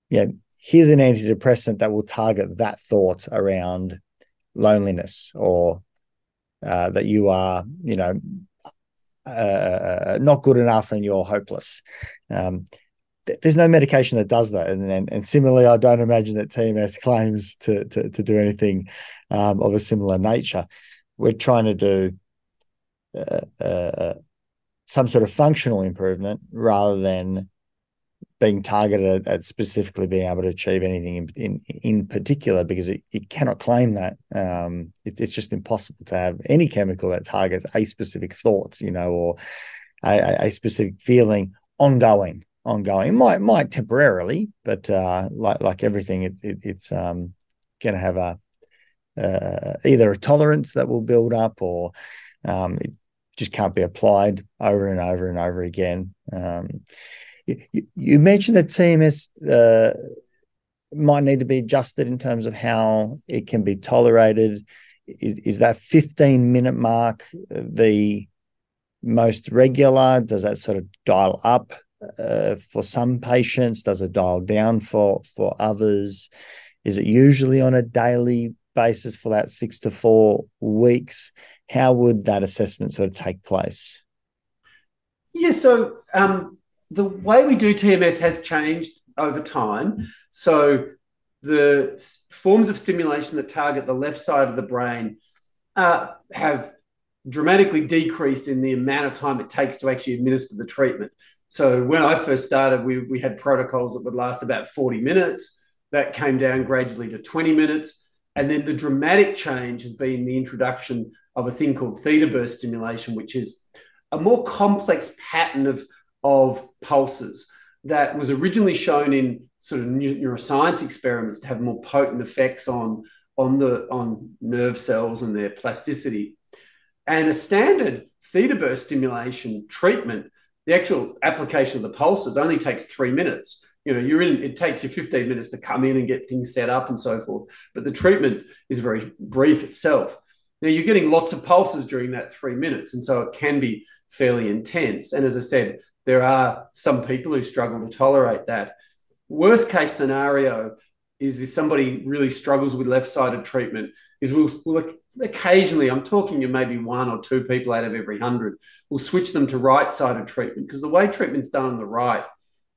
you know, here's an antidepressant that will target that thought around loneliness or uh, that you are, you know, uh, not good enough and you're hopeless. Um, there's no medication that does that. And, and, and similarly, I don't imagine that TMS claims to to, to do anything um, of a similar nature. We're trying to do uh, uh, some sort of functional improvement rather than being targeted at specifically being able to achieve anything in in, in particular because it, it cannot claim that um, it, it's just impossible to have any chemical that targets a specific thoughts you know or a, a specific feeling ongoing ongoing. Might might temporarily, but uh, like like everything, it, it it's um, going to have a uh, either a tolerance that will build up, or um, it just can't be applied over and over and over again. Um, you, you, mentioned that TMS uh, might need to be adjusted in terms of how it can be tolerated. Is, is that 15 minute mark the most regular? Does that sort of dial up uh, for some patients? Does it dial down for for others? Is it usually on a daily basis for that six to four weeks? How would that assessment sort of take place? Yeah, so um, the way we do TMS has changed over time. So the forms of stimulation that target the left side of the brain uh, have dramatically decreased in the amount of time it takes to actually administer the treatment. So when I first started, we, we had protocols that would last about 40 minutes. That came down gradually to 20 minutes. And then the dramatic change has been the introduction of a thing called theta burst stimulation, which is a more complex pattern of, of pulses that was originally shown in sort of neuroscience experiments to have more potent effects on, on, the, on nerve cells and their plasticity. And a standard theta burst stimulation treatment the actual application of the pulses only takes three minutes. You know, you're in, it takes you 15 minutes to come in and get things set up and so forth. But the treatment is very brief itself. Now, you're getting lots of pulses during that three minutes. And so it can be fairly intense. And as I said, there are some people who struggle to tolerate that. Worst case scenario is if somebody really struggles with left sided treatment, is we'll, we'll occasionally, I'm talking to maybe one or two people out of every hundred, we'll switch them to right sided treatment because the way treatment's done on the right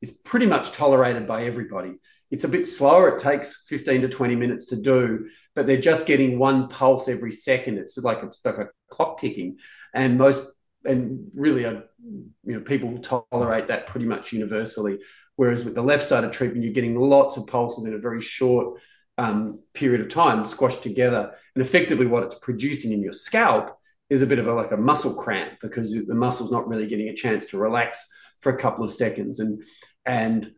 is pretty much tolerated by everybody. It's a bit slower. It takes 15 to 20 minutes to do, but they're just getting one pulse every second. It's like it's like a clock ticking. And most, and really, uh, you know, people tolerate that pretty much universally. Whereas with the left sided treatment, you're getting lots of pulses in a very short um, period of time squashed together. And effectively, what it's producing in your scalp is a bit of a, like a muscle cramp because the muscle's not really getting a chance to relax for a couple of seconds. And and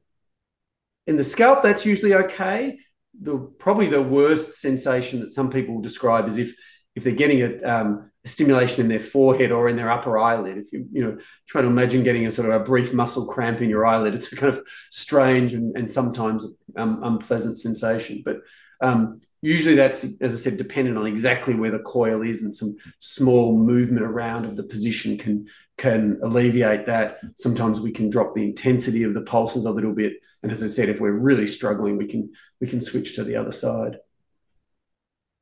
in the scalp, that's usually okay. The probably the worst sensation that some people describe is if if they're getting a, um, stimulation in their forehead or in their upper eyelid. If you you know try to imagine getting a sort of a brief muscle cramp in your eyelid, it's a kind of strange and, and sometimes um, unpleasant sensation. But um, usually that's, as I said, dependent on exactly where the coil is, and some small movement around of the position can can alleviate that. Sometimes we can drop the intensity of the pulses a little bit, and as I said, if we're really struggling, we can we can switch to the other side.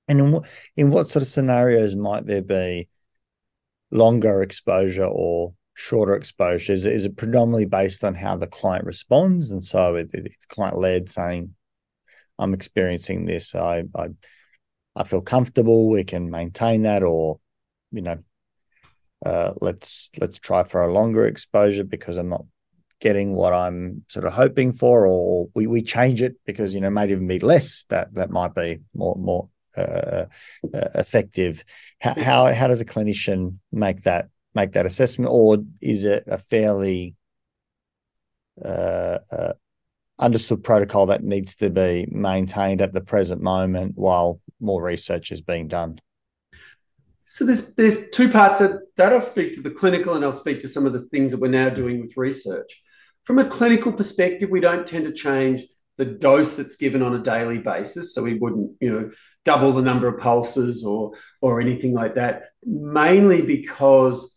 And in what in what sort of scenarios might there be longer exposure or shorter exposure? Is it, is it predominantly based on how the client responds, and so it, it, it's client led, saying I'm experiencing this. I, I I feel comfortable. We can maintain that, or you know, uh, let's let's try for a longer exposure because I'm not getting what I'm sort of hoping for, or we we change it because you know might even be less. That that might be more more uh, uh, effective. How, how how does a clinician make that make that assessment, or is it a fairly uh, uh, understood protocol that needs to be maintained at the present moment while more research is being done? So there's there's two parts of that. I'll speak to the clinical and I'll speak to some of the things that we're now doing with research. From a clinical perspective, we don't tend to change the dose that's given on a daily basis. So we wouldn't, you know, double the number of pulses or or anything like that. Mainly because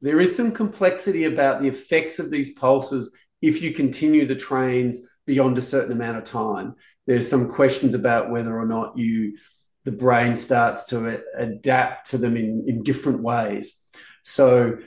there is some complexity about the effects of these pulses if you continue the trains beyond a certain amount of time. There's some questions about whether or not you the brain starts to adapt to them in, in different ways. So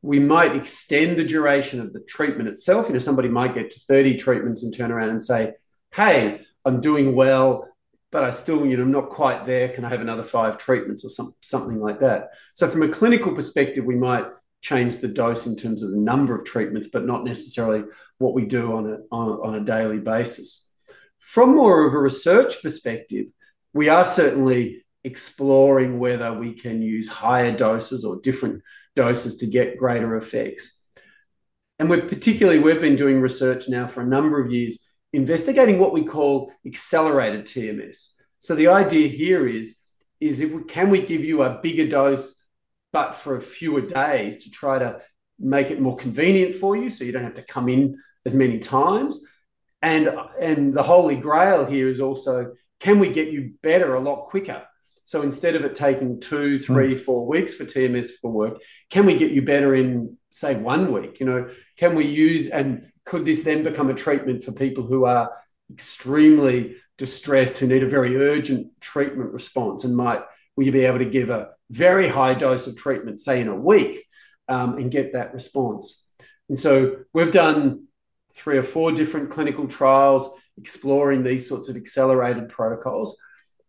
we might extend the duration of the treatment itself. You know, somebody might get to 30 treatments and turn around and say, hey, I'm doing well, but I still, you know, I'm not quite there. Can I have another five treatments or some, something like that? So from a clinical perspective, we might change the dose in terms of the number of treatments, but not necessarily what we do on a, on, on a daily basis. From more of a research perspective, we are certainly exploring whether we can use higher doses or different doses to get greater effects. And we're particularly, we've been doing research now for a number of years, investigating what we call accelerated TMS. So the idea here is, is if we, can we give you a bigger dose, but for a fewer days to try to make it more convenient for you so you don't have to come in as many times. And, and the holy grail here is also can we get you better a lot quicker? So instead of it taking two, three, mm. four weeks for TMS for work, can we get you better in, say, one week? You know, can we use and could this then become a treatment for people who are extremely distressed, who need a very urgent treatment response, and might will you be able to give a very high dose of treatment, say in a week, um, and get that response? And so we've done three or four different clinical trials exploring these sorts of accelerated protocols.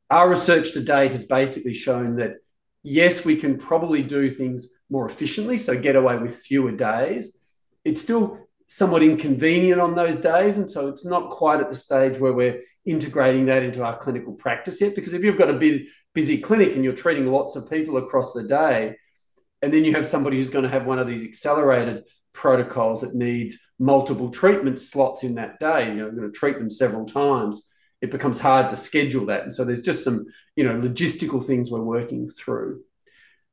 Our research to date has basically shown that yes, we can probably do things more efficiently, so get away with fewer days. It's still somewhat inconvenient on those days. And so it's not quite at the stage where we're integrating that into our clinical practice yet. Because if you've got a busy clinic and you're treating lots of people across the day, and then you have somebody who's going to have one of these accelerated protocols that needs multiple treatment slots in that day. You know, you're going to treat them several times. It becomes hard to schedule that. And so there's just some, you know, logistical things we're working through.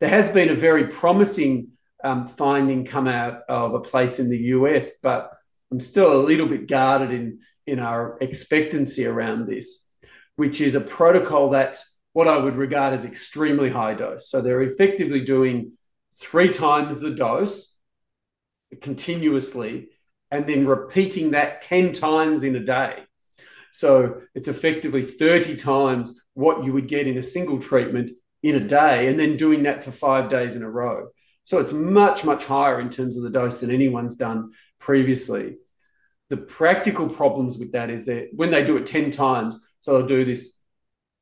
There has been a very promising um, finding come out of a place in the US, but I'm still a little bit guarded in, in our expectancy around this, which is a protocol that's what I would regard as extremely high dose. So they're effectively doing three times the dose continuously and then repeating that 10 times in a day. So it's effectively 30 times what you would get in a single treatment in a day, and then doing that for five days in a row. So it's much, much higher in terms of the dose than anyone's done previously. The practical problems with that is that when they do it 10 times, so they'll do this,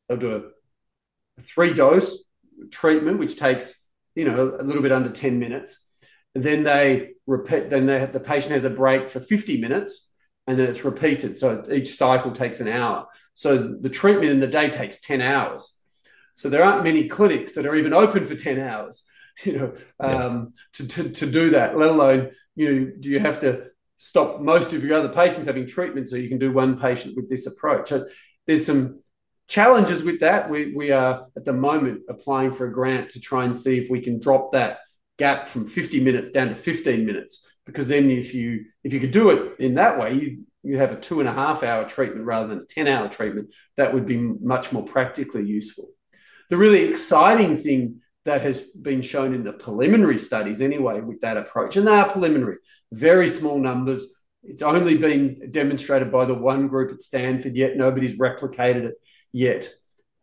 they'll do a three dose treatment, which takes, you know, a little bit under 10 minutes. Then they repeat then they have, the patient has a break for 50 minutes and then it's repeated. So each cycle takes an hour. So the treatment in the day takes 10 hours. So there aren't many clinics that are even open for 10 hours you know um, yes. to, to, to do that let alone you know do you have to stop most of your other patients having treatment so you can do one patient with this approach? So there's some challenges with that. We, we are at the moment applying for a grant to try and see if we can drop that gap from 50 minutes down to 15 minutes because then if you if you could do it in that way you you have a two and a half hour treatment rather than a 10 hour treatment that would be much more practically useful. The really exciting thing that has been shown in the preliminary studies anyway with that approach and they are preliminary very small numbers it's only been demonstrated by the one group at stanford yet nobody's replicated it yet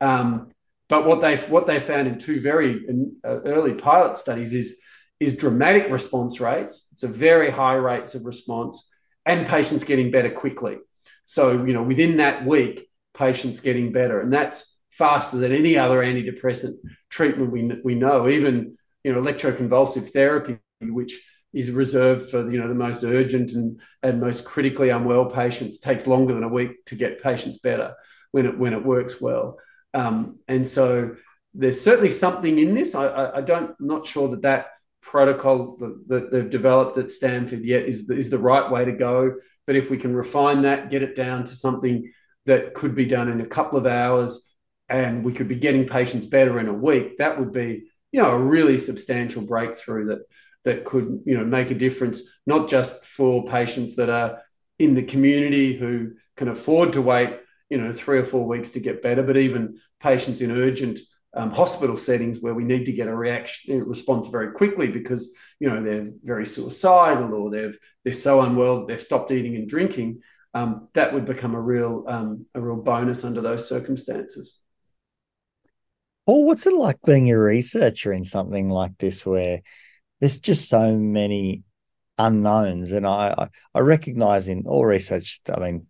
um, but what they what they found in two very uh, early pilot studies is is dramatic response rates. So very high rates of response, and patients getting better quickly. So you know within that week, patients getting better, and that's faster than any other antidepressant treatment we we know. Even you know electroconvulsive therapy, which is reserved for you know the most urgent and, and most critically unwell patients takes longer than a week to get patients better when it when it works well um, and so there's certainly something in this. I, I, I don't, I'm not sure that that protocol that, that, they've developed at Stanford yet is the, is the right way to go. But if we can refine that, get it down to something that could be done in a couple of hours, and we could be getting patients better in a week, that would be you know a really substantial breakthrough that that could you know make a difference not just for patients that are in the community who can afford to wait, you know, three or four weeks to get better, but even patients in urgent um, hospital settings where we need to get a reaction response very quickly because you know they're very suicidal or they've they're so unwell they've stopped eating and drinking. Um, that would become a real um, a real bonus under those circumstances. Well, what's it like being a researcher in something like this where there's just so many unknowns? And I, I, I recognize in all research, I mean,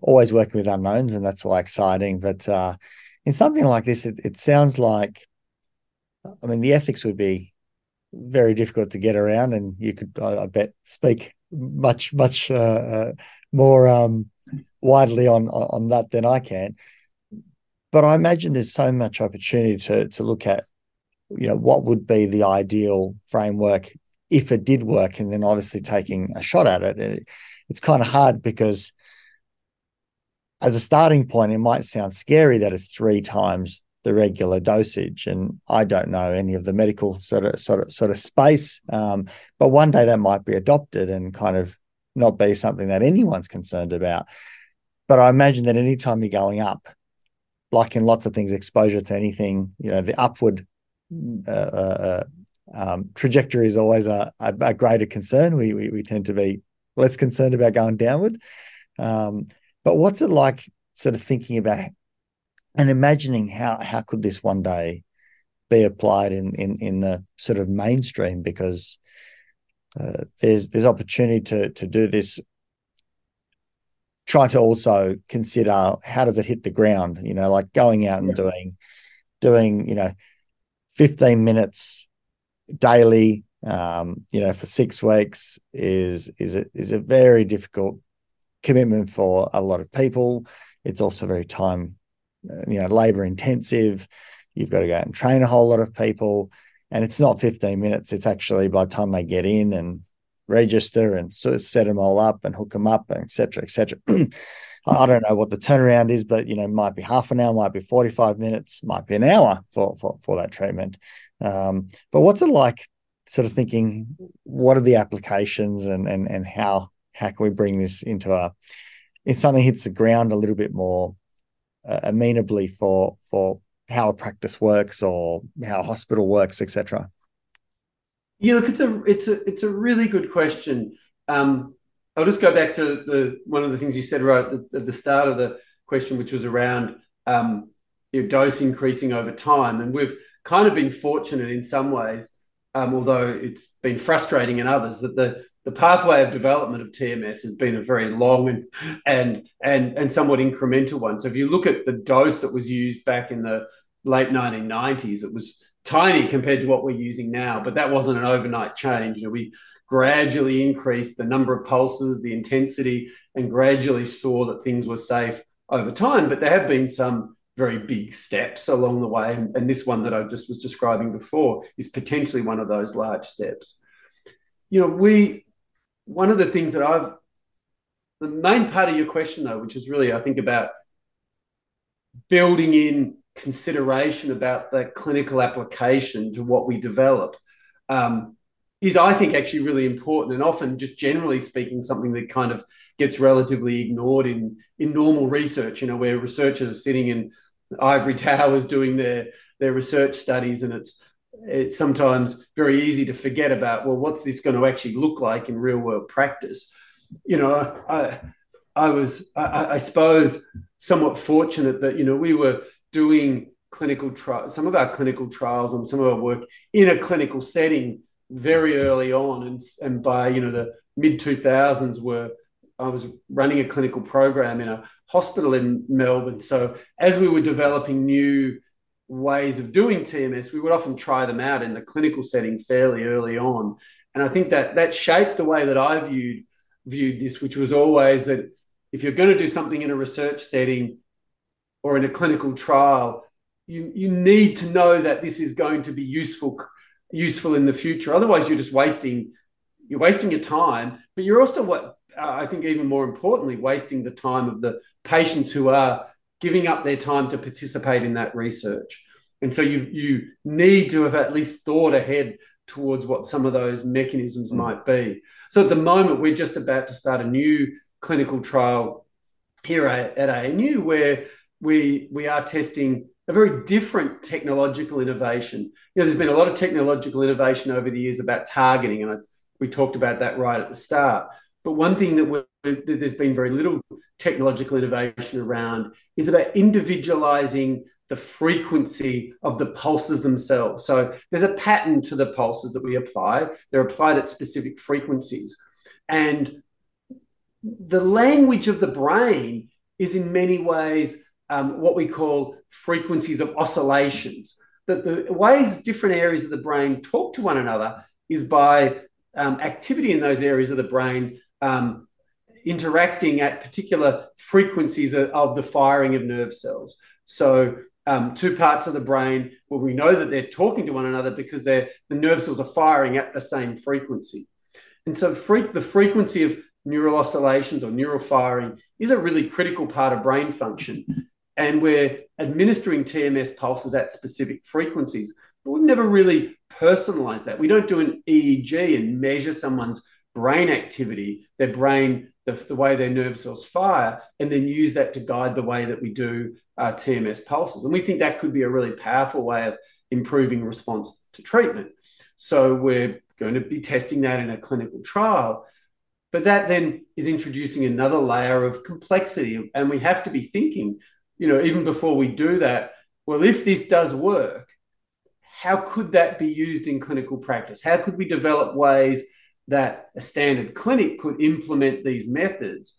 always working with unknowns, and that's why exciting. But uh, in something like this, it, it sounds like, I mean, the ethics would be very difficult to get around, and you could, I, I bet, speak much, much uh, uh, more um, widely on on that than I can. But I imagine there's so much opportunity to to look at, you know, what would be the ideal framework if it did work, and then obviously taking a shot at it. it it's kind of hard because as a starting point, it might sound scary that it's three times the regular dosage. And I don't know any of the medical sort of sort of sort of space. Um, but one day that might be adopted and kind of not be something that anyone's concerned about. But I imagine that anytime you're going up, like in lots of things, exposure to anything, you know, the upward uh, uh, um, trajectory is always a, a, a greater concern. We, we, we tend to be less concerned about going downward. Um, but what's it like sort of thinking about and imagining how how could this one day be applied in in in the sort of mainstream because uh, there's there's opportunity to to do this trying to also consider how does it hit the ground you know like going out and yeah. doing doing you know 15 minutes daily um, you know for six weeks is is a, is a very difficult commitment for a lot of people. It's also very time, uh, you know, labor intensive. You've got to go out and train a whole lot of people. And it's not 15 minutes. It's actually by the time they get in and register and sort of set them all up and hook them up, etc., et cetera, et cetera. I don't know what the turnaround is, but you know, might be half an hour, might be 45 minutes, might be an hour for for, for that treatment. Um, but what's it like sort of thinking what are the applications and and and how how can we bring this into a if something hits the ground a little bit more uh, amenably for for how a practice works or how a hospital works, etc. Yeah, look, it's a it's a it's a really good question. Um, I'll just go back to the one of the things you said right at the, at the start of the question, which was around um, your dose increasing over time, and we've kind of been fortunate in some ways, um, although it's been frustrating in others that the the pathway of development of TMS has been a very long and and and and somewhat incremental one. So if you look at the dose that was used back in the late 1990s, it was tiny compared to what we're using now, but that wasn't an overnight change. You know, we gradually increased the number of pulses, the intensity, and gradually saw that things were safe over time. But there have been some very big steps along the way, and, and this one that I just was describing before is potentially one of those large steps. You know, we one of the things that I've the main part of your question though, which is really I think about building in consideration about the clinical application to what we develop um, is I think actually really important. And often just generally speaking something that kind of gets relatively ignored in in normal research you know where researchers are sitting in ivory towers doing their their research studies and it's it's sometimes very easy to forget about well what's this going to actually look like in real world practice? You know i i was I, I, suppose somewhat fortunate that you know we were doing clinical trials some of our clinical trials and some of our work in a clinical setting very early on and and by you know the mid 2000s were I was running a clinical program in a hospital in Melbourne. So as we were developing new ways of doing TMS, we would often try them out in the clinical setting fairly early on. And I think that that shaped the way that I viewed viewed this, which was always that if you're going to do something in a research setting or in a clinical trial, you, you need to know that this is going to be useful useful in the future. Otherwise, you're just wasting you're wasting your time, but you're also what uh, I think even more importantly, wasting the time of the patients who are giving up their time to participate in that research. And so you you need to have at least thought ahead towards what some of those mechanisms mm. might be. So at the moment, we're just about to start a new clinical trial here at, at ANU where we we are testing a very different technological innovation. You know, there's been a lot of technological innovation over the years about targeting, and I, we talked about that right at the start. But one thing that, that there's been very little technological innovation around is about individualizing the frequency of the pulses themselves. So there's a pattern to the pulses that we apply. They're applied at specific frequencies. And the language of the brain is in many ways um, what we call frequencies of oscillations. That the ways different areas of the brain talk to one another is by um, activity in those areas of the brain um, interacting at particular frequencies of, of, the firing of nerve cells. So, um, two parts of the brain where we know that they're talking to one another because the nerve cells are firing at the same frequency. And so, fre- the frequency of neural oscillations or neural firing is a really critical part of brain function. And we're administering TMS pulses at specific frequencies, but we've never really personalized that. We don't do an EEG and measure someone's brain activity, their brain, the, the way their nerve cells fire, and then use that to guide the way that we do uh, TMS pulses. And we think that could be a really powerful way of improving response to treatment. So we're going to be testing that in a clinical trial. But that then is introducing another layer of complexity. And we have to be thinking, you know, even before we do that, well, if this does work, how could that be used in clinical practice? How could we develop ways that a standard clinic could implement these methods?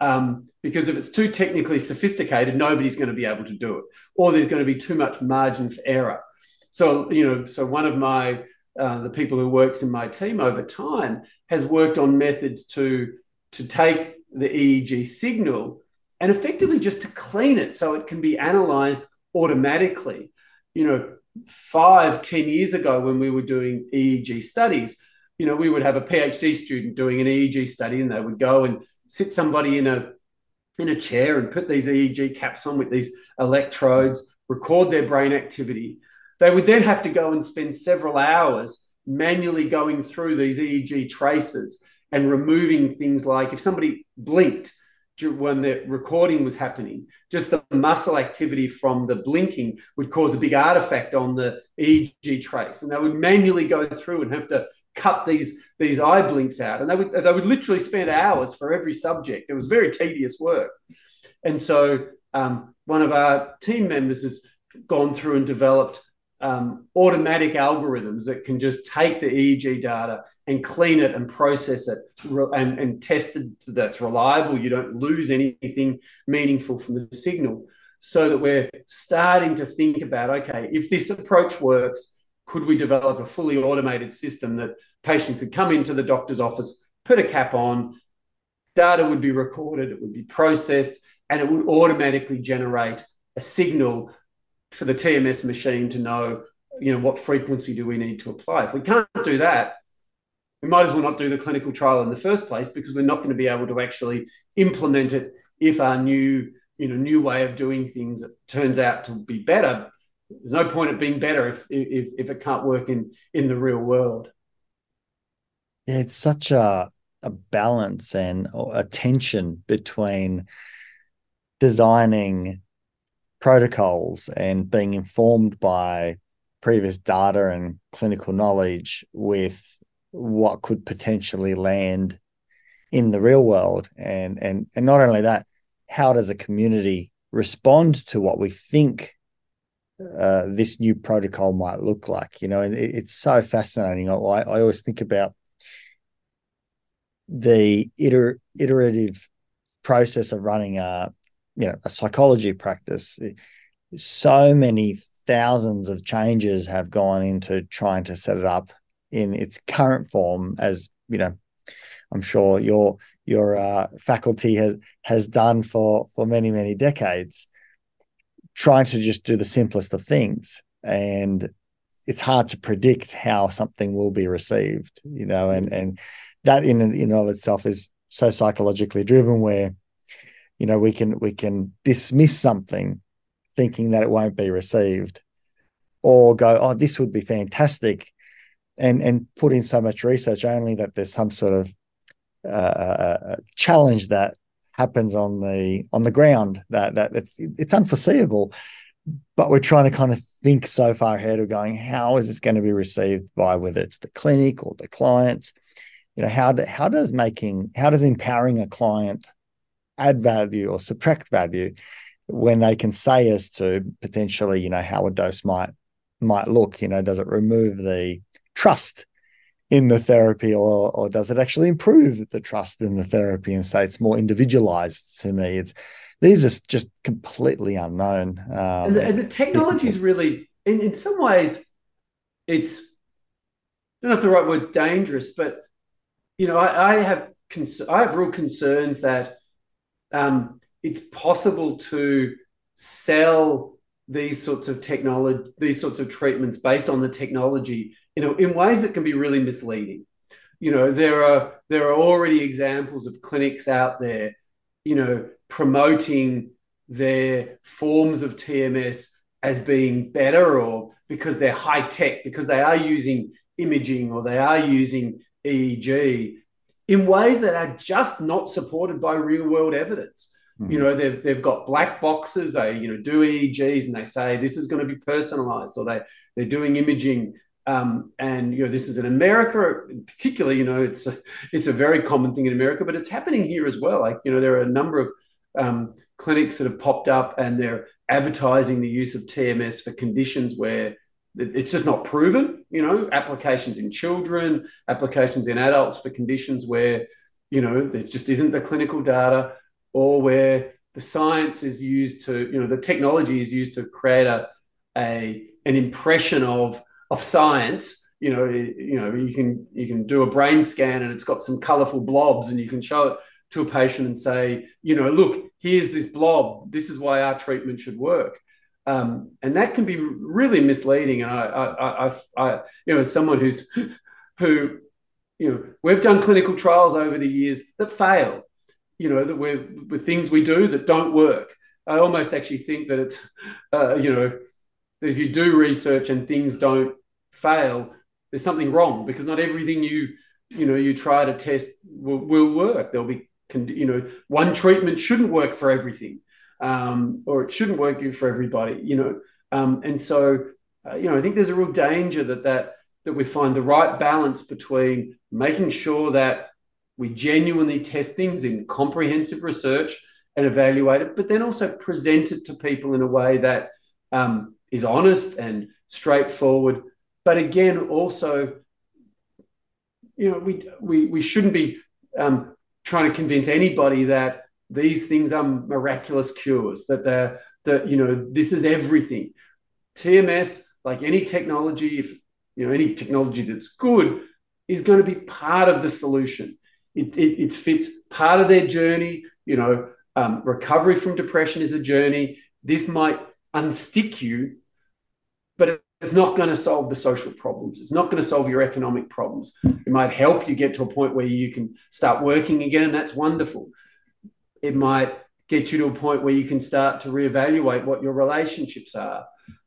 Um, because if it's too technically sophisticated, nobody's going to be able to do it, or there's going to be too much margin for error. So, you know, so one of my uh, the people who works in my team over time has worked on methods to to take the EEG signal and effectively just to clean it so it can be analyzed automatically. You know, five, ten years ago when we were doing EEG studies, you know, we would have a PhD student doing an EEG study and they would go and sit somebody in a in a chair and put these EEG caps on with these electrodes, record their brain activity. They would then have to go and spend several hours manually going through these EEG traces and removing things like if somebody blinked when the recording was happening, just the muscle activity from the blinking would cause a big artifact on the EEG trace. And they would manually go through and have to cut these, these eye blinks out. And they would, they would literally spend hours for every subject. It was very tedious work. And so um, one of our team members has gone through and developed um, automatic algorithms that can just take the EEG data and clean it and process it and, and test it that's reliable. You don't lose anything meaningful from the signal. So that we're starting to think about okay, if this approach works, could we develop a fully automated system that patient could come into the doctor's office, put a cap on, data would be recorded, it would be processed, and it would automatically generate a signal for the TMS machine to know, you know, what frequency do we need to apply. If we can't do that, we might as well not do the clinical trial in the first place because we're not going to be able to actually implement it if our new, you know, new way of doing things turns out to be better. There's no point of being better if if, if it can't work in in the real world. Yeah, it's such a a balance and a tension between designing protocols and being informed by previous data and clinical knowledge with what could potentially land in the real world. And and and not only that how does a community respond to what we think uh, this new protocol might look like? You know it, it's so fascinating. I, I always think about the iter- iterative process of running a you know a psychology practice so many thousands of changes have gone into trying to set it up in its current form as you know i'm sure your your uh, faculty has has done for for many many decades trying to just do the simplest of things. And it's hard to predict how something will be received you know and and that in and in of itself is so psychologically driven where you know we can we can dismiss something thinking that it won't be received or go oh this would be fantastic and and put in so much research only that there's some sort of uh, uh, uh, challenge that happens on the on the ground that that it's it's unforeseeable. But we're trying to kind of think so far ahead of going how is this going to be received by whether it's the clinic or the clients? You know how do, how does making how does empowering a client add value or subtract value when they can say as to potentially you know how a dose might might look you know does it remove the trust in the therapy or or does it actually improve the trust in the therapy and say it's more individualized to me? It's these are just completely unknown um, and, the, and, the, technology is really in, in some ways it's I don't know if the right word's dangerous but you know I, I have cons- I have real concerns that um, it's possible to sell these sorts of technology these sorts of treatments based on the technology you know, in ways that can be really misleading. You know, there are there are already examples of clinics out there, you know, promoting their forms of TMS as being better or because they're high tech, because they are using imaging or they are using EEG in ways that are just not supported by real world evidence. Mm-hmm. You know, they've they've got black boxes. They you know do EEGs and they say this is going to be personalized, or they they're doing imaging um, and you know, this is in America, particularly. You know, it's a, it's a very common thing in America, but it's happening here as well. Like you know, there are a number of um, clinics that have popped up, and they're advertising the use of TMS for conditions where it's just not proven. You know, applications in children, applications in adults for conditions where you know there just isn't the clinical data, or where the science is used to, you know, the technology is used to create a, a an impression of of science you know you know you can you can do a brain scan and it's got some colorful blobs and you can show it to a patient and say you know look here's this blob this is why our treatment should work um, and that can be really misleading. And I, I, I, I you know as someone who's who you know we've done clinical trials over the years that fail you know that we're with things we do that don't work. I almost actually think that it's uh, you know that if you do research and things don't fail, there's something wrong because not everything you you know you try to test will, will work. There'll be you know one treatment shouldn't work for everything, um, or it shouldn't work good for everybody. You know, um, and so uh, you know I think there's a real danger that that that we find the right balance between making sure that we genuinely test things in comprehensive research and evaluate it, but then also present it to people in a way that um, is honest and straightforward. But again, also, you know, we we we shouldn't be um, trying to convince anybody that these things are miraculous cures. That they're that you know this is everything. TMS, like any technology, if you know any technology that's good, is going to be part of the solution. It, it, it fits part of their journey. You know, um, recovery from depression is a journey. This might unstick you, but it's not going to solve the social problems. It's not going to solve your economic problems. It might help you get to a point where you can start working again, and that's wonderful. It might get you to a point where you can start to reevaluate what your relationships are,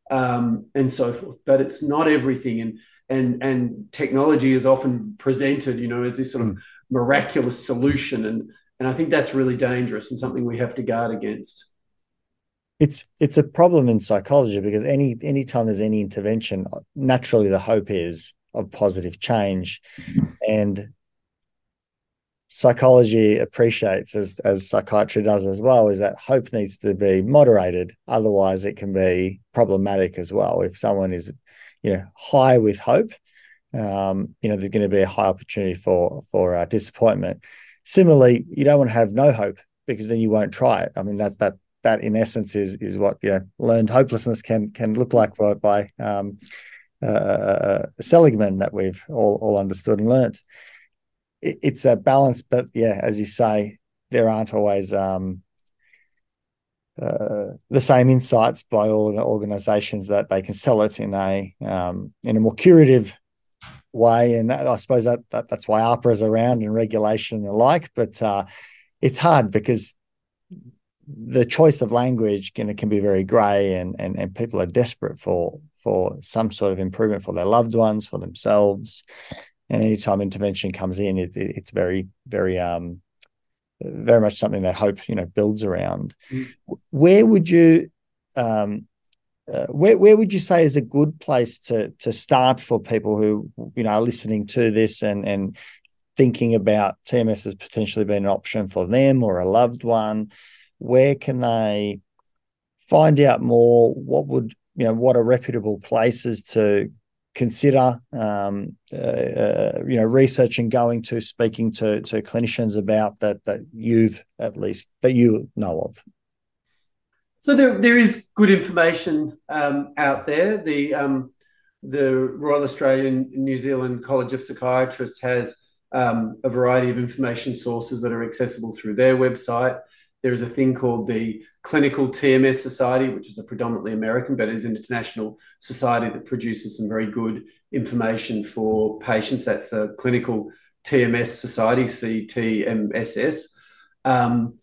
um, and so forth. But it's not everything, and and and technology is often presented, you know, as this sort of miraculous solution, and and I think that's really dangerous and something we have to guard against it's it's a problem in psychology because any anytime there's any intervention naturally the hope is of positive change and psychology appreciates as as psychiatry does as well is that hope needs to be moderated. Otherwise it can be problematic as well. If someone is you know high with hope um, you know there's going to be a high opportunity for for uh, disappointment. Similarly you don't want to have no hope because then you won't try it. I mean that that that in essence is is what you know learned hopelessness can can look like by um, uh, uh, Seligman that we've all all understood and learned. It, it's that balance, but yeah, as you say, there aren't always um, uh, the same insights by all the organisations that they can sell it in a um, in a more curative way, and that, I suppose that, that that's why AHPRA is around and regulation and the like. But uh, it's hard because the choice of language can can be very grey and and and people are desperate for for some sort of improvement for their loved ones, for themselves. And anytime intervention comes in, it, it, it's very, very, um, very much something that hope you know builds around. Mm. Where would you, um, uh, where where would you say is a good place to to start for people who you know are listening to this and and thinking about TMS as potentially being an option for them or a loved one? Where can they find out more? What would you know? What are reputable places to consider? Um, uh, uh, you know, researching, going to, speaking to to clinicians about that that you've at least that you know of. So there, there is good information um, out there. The um, the Royal Australian New Zealand College of Psychiatrists has um, a variety of information sources that are accessible through their website. There is a thing called the Clinical TMS Society, which is a predominantly American, but is an international society that produces some very good information for patients. That's the Clinical TMS Society, CTMSS. Um,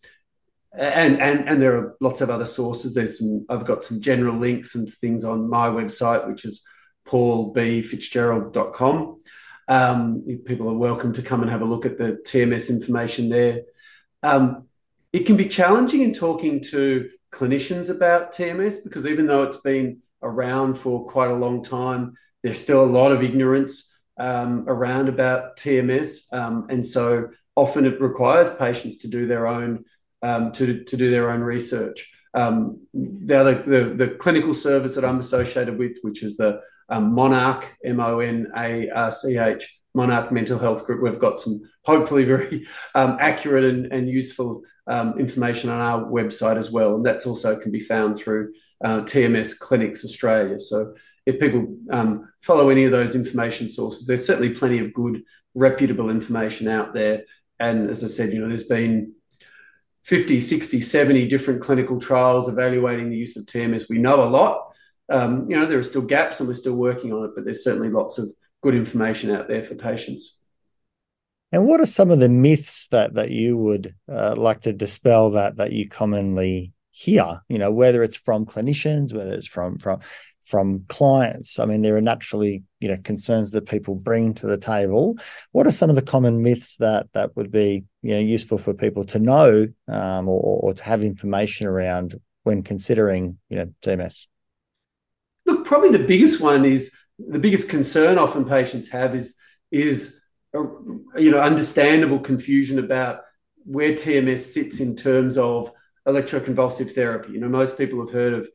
and, and and there are lots of other sources. There's some. I've got some general links and things on my website, which is paulbfitzgerald.com. Um, people are welcome to come and have a look at the TMS information there. Um, it can be challenging in talking to clinicians about TMS because even though it's been around for quite a long time, there's still a lot of ignorance um, around about TMS, um, and so often it requires patients to do their own um, to, to do their own research. Um, the other the, the clinical service that I'm associated with, which is the um, Monarch, M O N A R C H, Monarch Mental Health Group. We've got some hopefully very um, accurate and, and useful um, information on our website as well. And that's also can be found through uh, TMS Clinics Australia. So if people um, follow any of those information sources, there's certainly plenty of good, reputable information out there. And as I said, you know, there's been 50, 60, 70 different clinical trials evaluating the use of TMS. We know a lot um, you know, there are still gaps and we're still working on it, but there's certainly lots of good information out there for patients. And what are some of the myths that that you would uh, like to dispel that that you commonly hear? You know, whether it's from clinicians, whether it's from from from clients. I mean, there are naturally you know concerns that people bring to the table. What are some of the common myths that that would be you know useful for people to know um, or, or to have information around when considering you know TMS? Look, probably the biggest one is the biggest concern often patients have is is a, you know understandable confusion about where TMS sits in terms of electroconvulsive therapy. You know, most people have heard of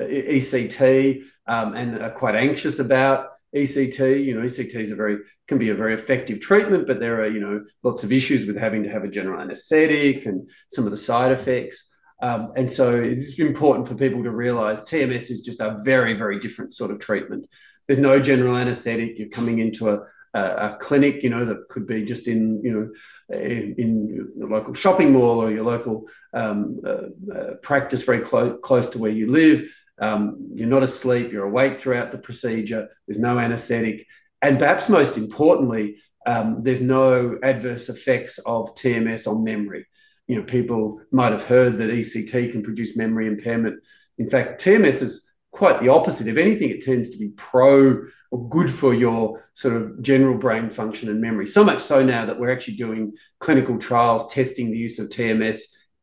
ECT um, and are quite anxious about ECT. You know, ECT is a very can be a very effective treatment, but there are you know lots of issues with having to have a general anaesthetic and some of the side effects. Um, and so it's important for people to realize TMS is just a very, very different sort of treatment. There's no general anesthetic. You're coming into a, a, a clinic, you know, that could be just in, you know, in, in the local shopping mall or your local um, uh, uh, practice very clo- close to where you live. Um, you're not asleep. You're awake throughout the procedure. There's no anesthetic. And perhaps most importantly, um, there's no adverse effects of TMS on memory you know, people might have heard that ECT can produce memory impairment. In fact, TMS is quite the opposite. If anything, it tends to be pro or good for your sort of general brain function and memory. So much so now that we're actually doing clinical trials testing the use of TMS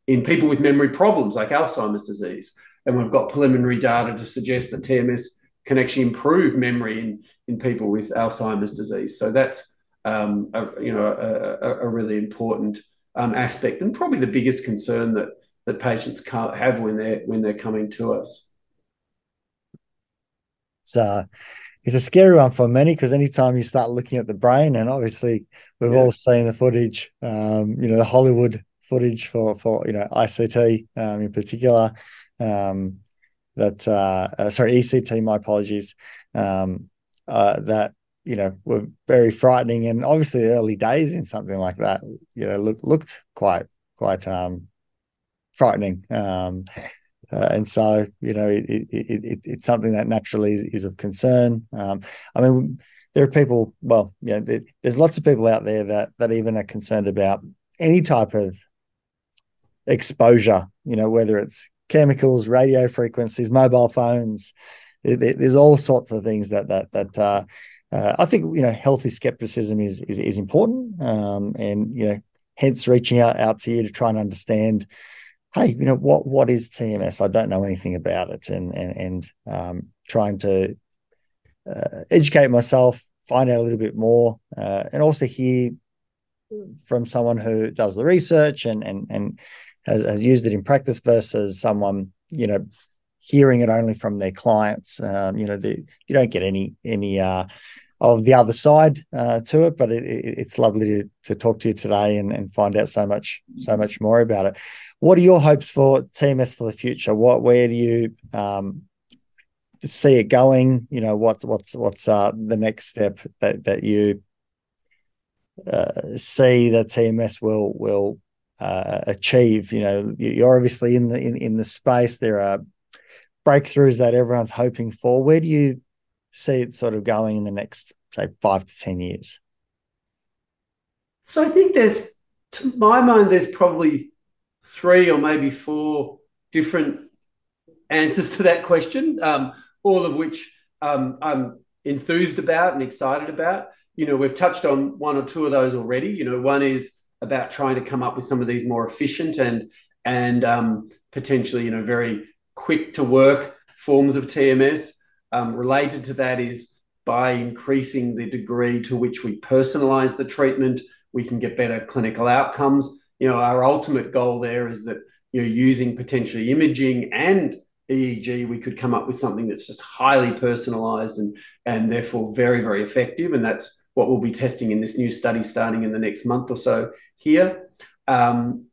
in people with memory problems like Alzheimer's disease. And we've got preliminary data to suggest that TMS can actually improve memory in, in people with Alzheimer's disease. So that's um, a, you know a, a, really important um, aspect, and probably the biggest concern that that patients have when they're when they're coming to us. It's uh, it's a scary one for many because anytime you start looking at the brain, and obviously we've yeah. all seen the footage, um, you know, the Hollywood footage for for you know ICT um, in particular. Um, that uh, uh, sorry ECT. My apologies. Um, uh, that you know were very frightening and obviously early days in something like that you know look, looked quite quite um frightening um uh, and so you know it, it, it, it's something that naturally is, is of concern um i mean there are people well you know there, there's lots of people out there that that even are concerned about any type of exposure you know whether it's chemicals radio frequencies mobile phones there's all sorts of things that that that uh, uh, I think you know healthy skepticism is is, is important, um, and you know hence reaching out out to you to try and understand. Hey, you know what? What is TMS? I don't know anything about it, and and and um, trying to uh, educate myself, find out a little bit more, uh, and also hear from someone who does the research and and and has, has used it in practice versus someone you know hearing it only from their clients. Um, you know, the, you don't get any any uh, of the other side uh, to it, but it, it, it's lovely to, to talk to you today and, and find out so much so much more about it. What are your hopes for TMS for the future? What where do you um, see it going? You know, what's what's what's uh, the next step that that you uh, see that TMS will will uh, achieve? You know, you're obviously in the in, in the space. There are breakthroughs that everyone's hoping for. Where do you see it sort of going in the next, say, five to 10 years? So I think there's, to my mind, there's probably three or maybe four different answers to that question, um, all of which um, I'm enthused about and excited about. You know, we've touched on one or two of those already. You know, one is about trying to come up with some of these more efficient and and um, potentially, you know, very quick to work forms of TMS. Um, related to that is by increasing the degree to which we personalize the treatment, we can get better clinical outcomes. You know, our ultimate goal there is that you know using potentially imaging and EEG, we could come up with something that's just highly personalized and and therefore very very effective. And that's what we'll be testing in this new study starting in the next month or so here. Um,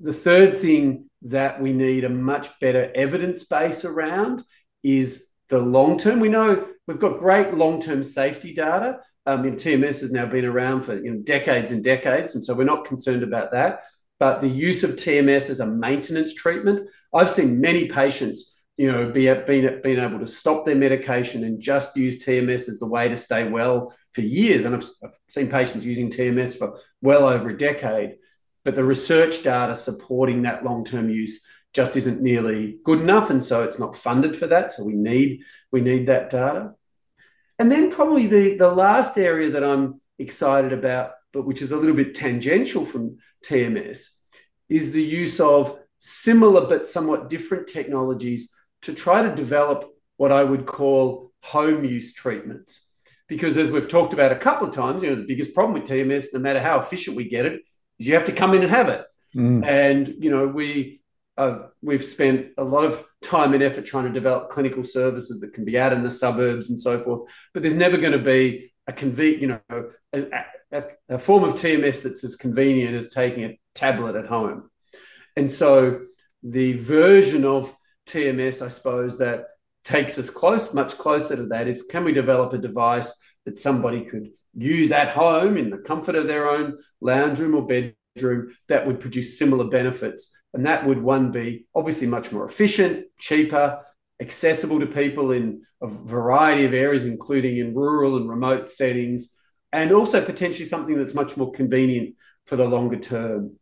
the third thing that we need a much better evidence base around is the long term. We know we've got great long term safety data. Um, TMS has now been around for you know, decades and decades, and so we're not concerned about that. But the use of TMS as a maintenance treatment, I've seen many patients, you know, be being being able to stop their medication and just use TMS as the way to stay well for years. And I've, I've seen patients using TMS for well over a decade but the research data supporting that long term use just isn't nearly good enough, and so it's not funded for that. So we need we need that data. And then probably the the last area that I'm excited about, but which is a little bit tangential from TMS, is the use of similar but somewhat different technologies to try to develop what I would call home use treatments. Because as we've talked about a couple of times, you know, the biggest problem with TMS, no matter how efficient we get it, is you have to come in and have it. Mm. And you know, we uh, we've spent a lot of time and effort trying to develop clinical services that can be out in the suburbs and so forth. But there's never going to be a conve- you know, a, a, a, form of TMS that's as convenient as taking a tablet at home. And so the version of TMS, I suppose, that takes us close, much closer to that is can we develop a device that somebody could use at home in the comfort of their own lounge room or bedroom that would produce similar benefits. And that would one be obviously much more efficient, cheaper, accessible to people in a variety of areas, including in rural and remote settings, and also potentially something that's much more convenient for the longer term.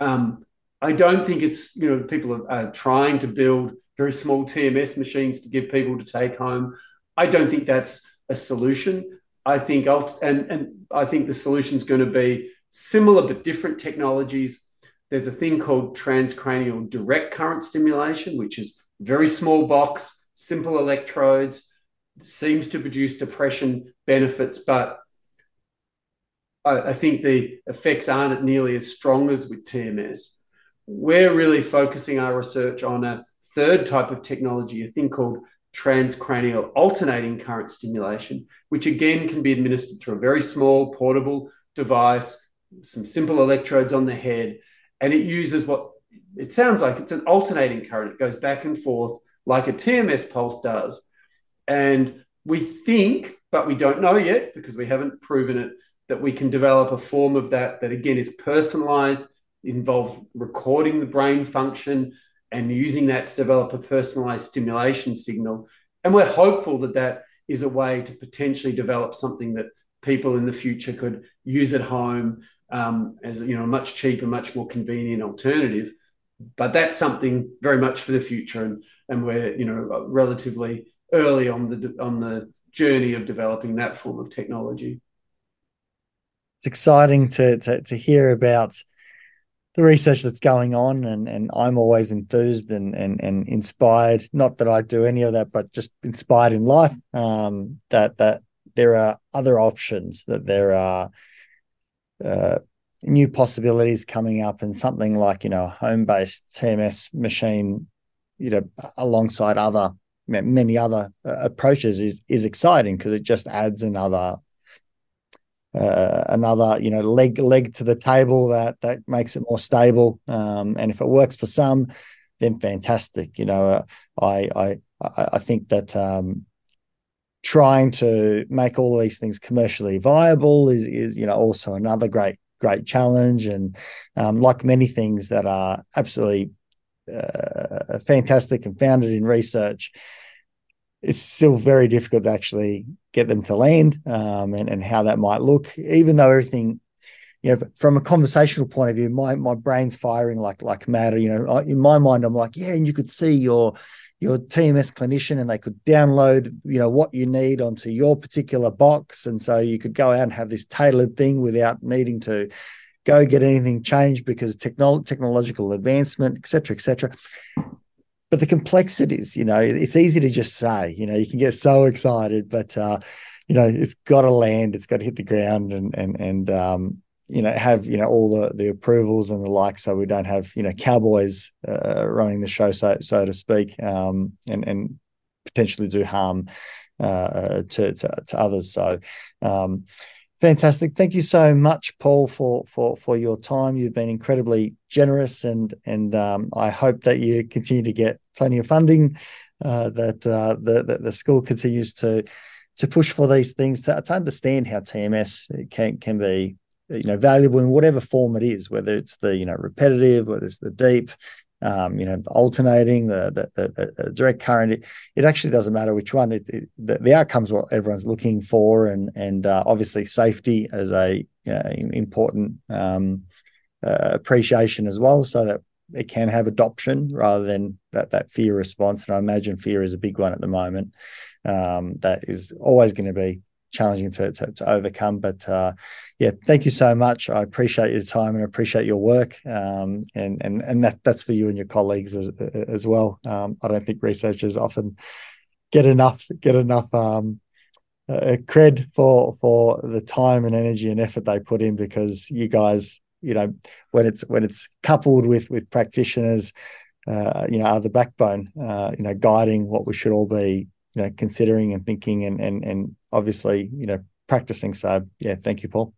Um, I don't think it's, you know, people are, are trying to build very small TMS machines to give people to take home. I don't think that's a solution. I think, and, and I think the solution is going to be similar but different technologies. There's a thing called transcranial direct current stimulation, which is very small box, simple electrodes, seems to produce depression benefits, but I, I think the effects aren't nearly as strong as with TMS. We're really focusing our research on a third type of technology, a thing called transcranial alternating current stimulation, which again can be administered through a very small portable device, some simple electrodes on the head, and it uses what it sounds like it's an alternating current. It goes back and forth like a TMS pulse does. And we think, but we don't know yet because we haven't proven it, that we can develop a form of that that again is personalized, involves recording the brain function, and using that to develop a personalized stimulation signal. And we're hopeful that that is a way to potentially develop something that people in the future could use at home um, as you know a much cheaper, much more convenient alternative. but that's something very much for the future, and and we're you know relatively early on the on the journey of developing that form of technology. It's exciting to to, to hear about the research that's going on and and I'm always enthused and and and inspired not that I do any of that but just inspired in life um, that that there are other options that there are uh, new possibilities coming up and something like you know a home-based TMS machine you know alongside other many other uh, approaches is is exciting because it just adds another uh, another you know leg leg to the table that that makes it more stable. Um, and if it works for some, then fantastic. You know, uh, I I I think that um, trying to make all these things commercially viable is is you know also another great great challenge. And um, like many things that are absolutely uh, fantastic and founded in research it's still very difficult to actually get them to land um, and, and how that might look, even though everything, you know, from a conversational point of view, my, my brain's firing like, like mad. You know, in my mind, I'm like, yeah, and you could see your, your TMS clinician and they could download, you know, what you need onto your particular box. And so you could go out and have this tailored thing without needing to go get anything changed because technolo- technological advancement, et cetera, et cetera but the complexities, you know, it's easy to just say, you know, you can get so excited, but uh, you know, it's got to land, it's got to hit the ground, and and and um, you know, have you know all the the approvals and the like, so we don't have you know cowboys uh, running the show, so so to speak, um, and and potentially do harm uh, to, to to others. So. Um, Fantastic. Thank you so much, Paul, for for for your time. You've been incredibly generous, and and um, I hope that you continue to get plenty of funding. Uh, that uh, the, the, the school continues to to push for these things to, to understand how TMS can can be you know valuable in whatever form it is, whether it's the you know repetitive, whether it's the deep, um, you know, the alternating, the, the, the, the direct current. It, it, actually doesn't matter which one. It, it, the, the outcomes what everyone's looking for, and and uh, obviously safety as a you know, important um, uh, appreciation as well, so that it can have adoption rather than that that fear response. And I imagine fear is a big one at the moment. Um, that is always going to be challenging to, to, to overcome. But uh, yeah, thank you so much. I appreciate your time and appreciate your work. Um, and and and that that's for you and your colleagues as as well. Um, I don't think researchers often get enough get enough um, uh, cred for for the time and energy and effort they put in because you guys, you know, when it's when it's coupled with with practitioners. Uh, you know, are the backbone, uh, you know, guiding what we should all be you know considering and thinking and and and obviously you know practicing. So yeah thank you paul.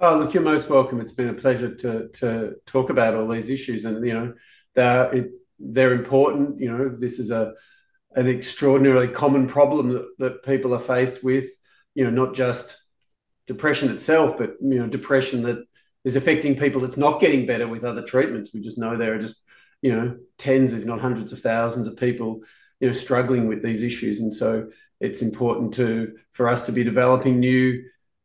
Oh look you're most welcome. It's been a pleasure to to talk about all these issues. And you know they're it, they're important. You know this is a an extraordinarily common problem that, that people are faced with you know not just depression itself but you know depression that is affecting people that's not getting better with other treatments. We just know there are just you know tens if not hundreds of thousands of people you know struggling with these issues. And so it's important to for us to be developing new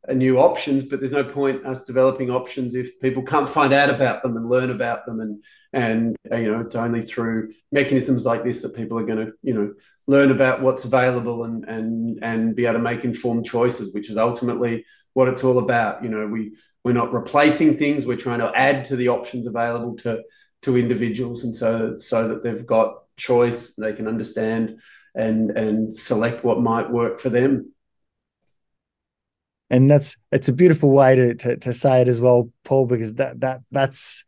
uh, new options but there's no point us developing options if people can't find out about them and learn about them and and uh, you know it's only through mechanisms like this that people are going to you know learn about what's available and and and be able to make informed choices which is ultimately what it's all about. You know we we're not replacing things we're trying to add to the options available to to individuals and so so that they've got choice they can understand and and select what might work for them. And that's it's a beautiful way to, to to say it as well paul because that that that's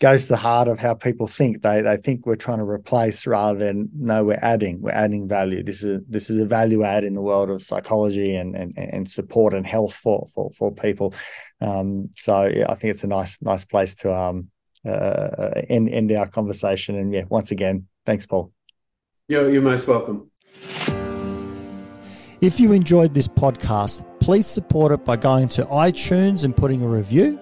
goes to the heart of how people think. They they think we're trying to replace rather than no we're adding we're adding value. This is this is a value add in the world of psychology and and, and support and health for for, for people. Um, so yeah, i think it's a nice nice place to um uh, end end our conversation. And yeah once again Thanks, Paul. You're, you're most welcome. If you enjoyed this podcast, please support it by going to iTunes and putting a review,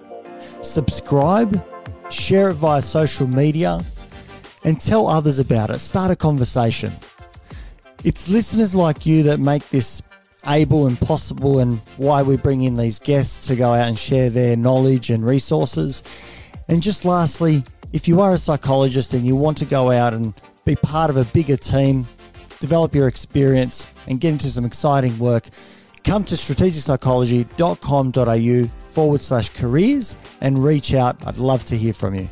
subscribe, share it via social media, and tell others about it. Start a conversation. It's listeners like you that make this able and possible, and why we bring in these guests to go out and share their knowledge and resources. And just lastly, If you are a psychologist and you want to go out and be part of a bigger team, develop your experience, and get into some exciting work, come to strategicpsychology.com.au forward slash careers and reach out. I'd love to hear from you.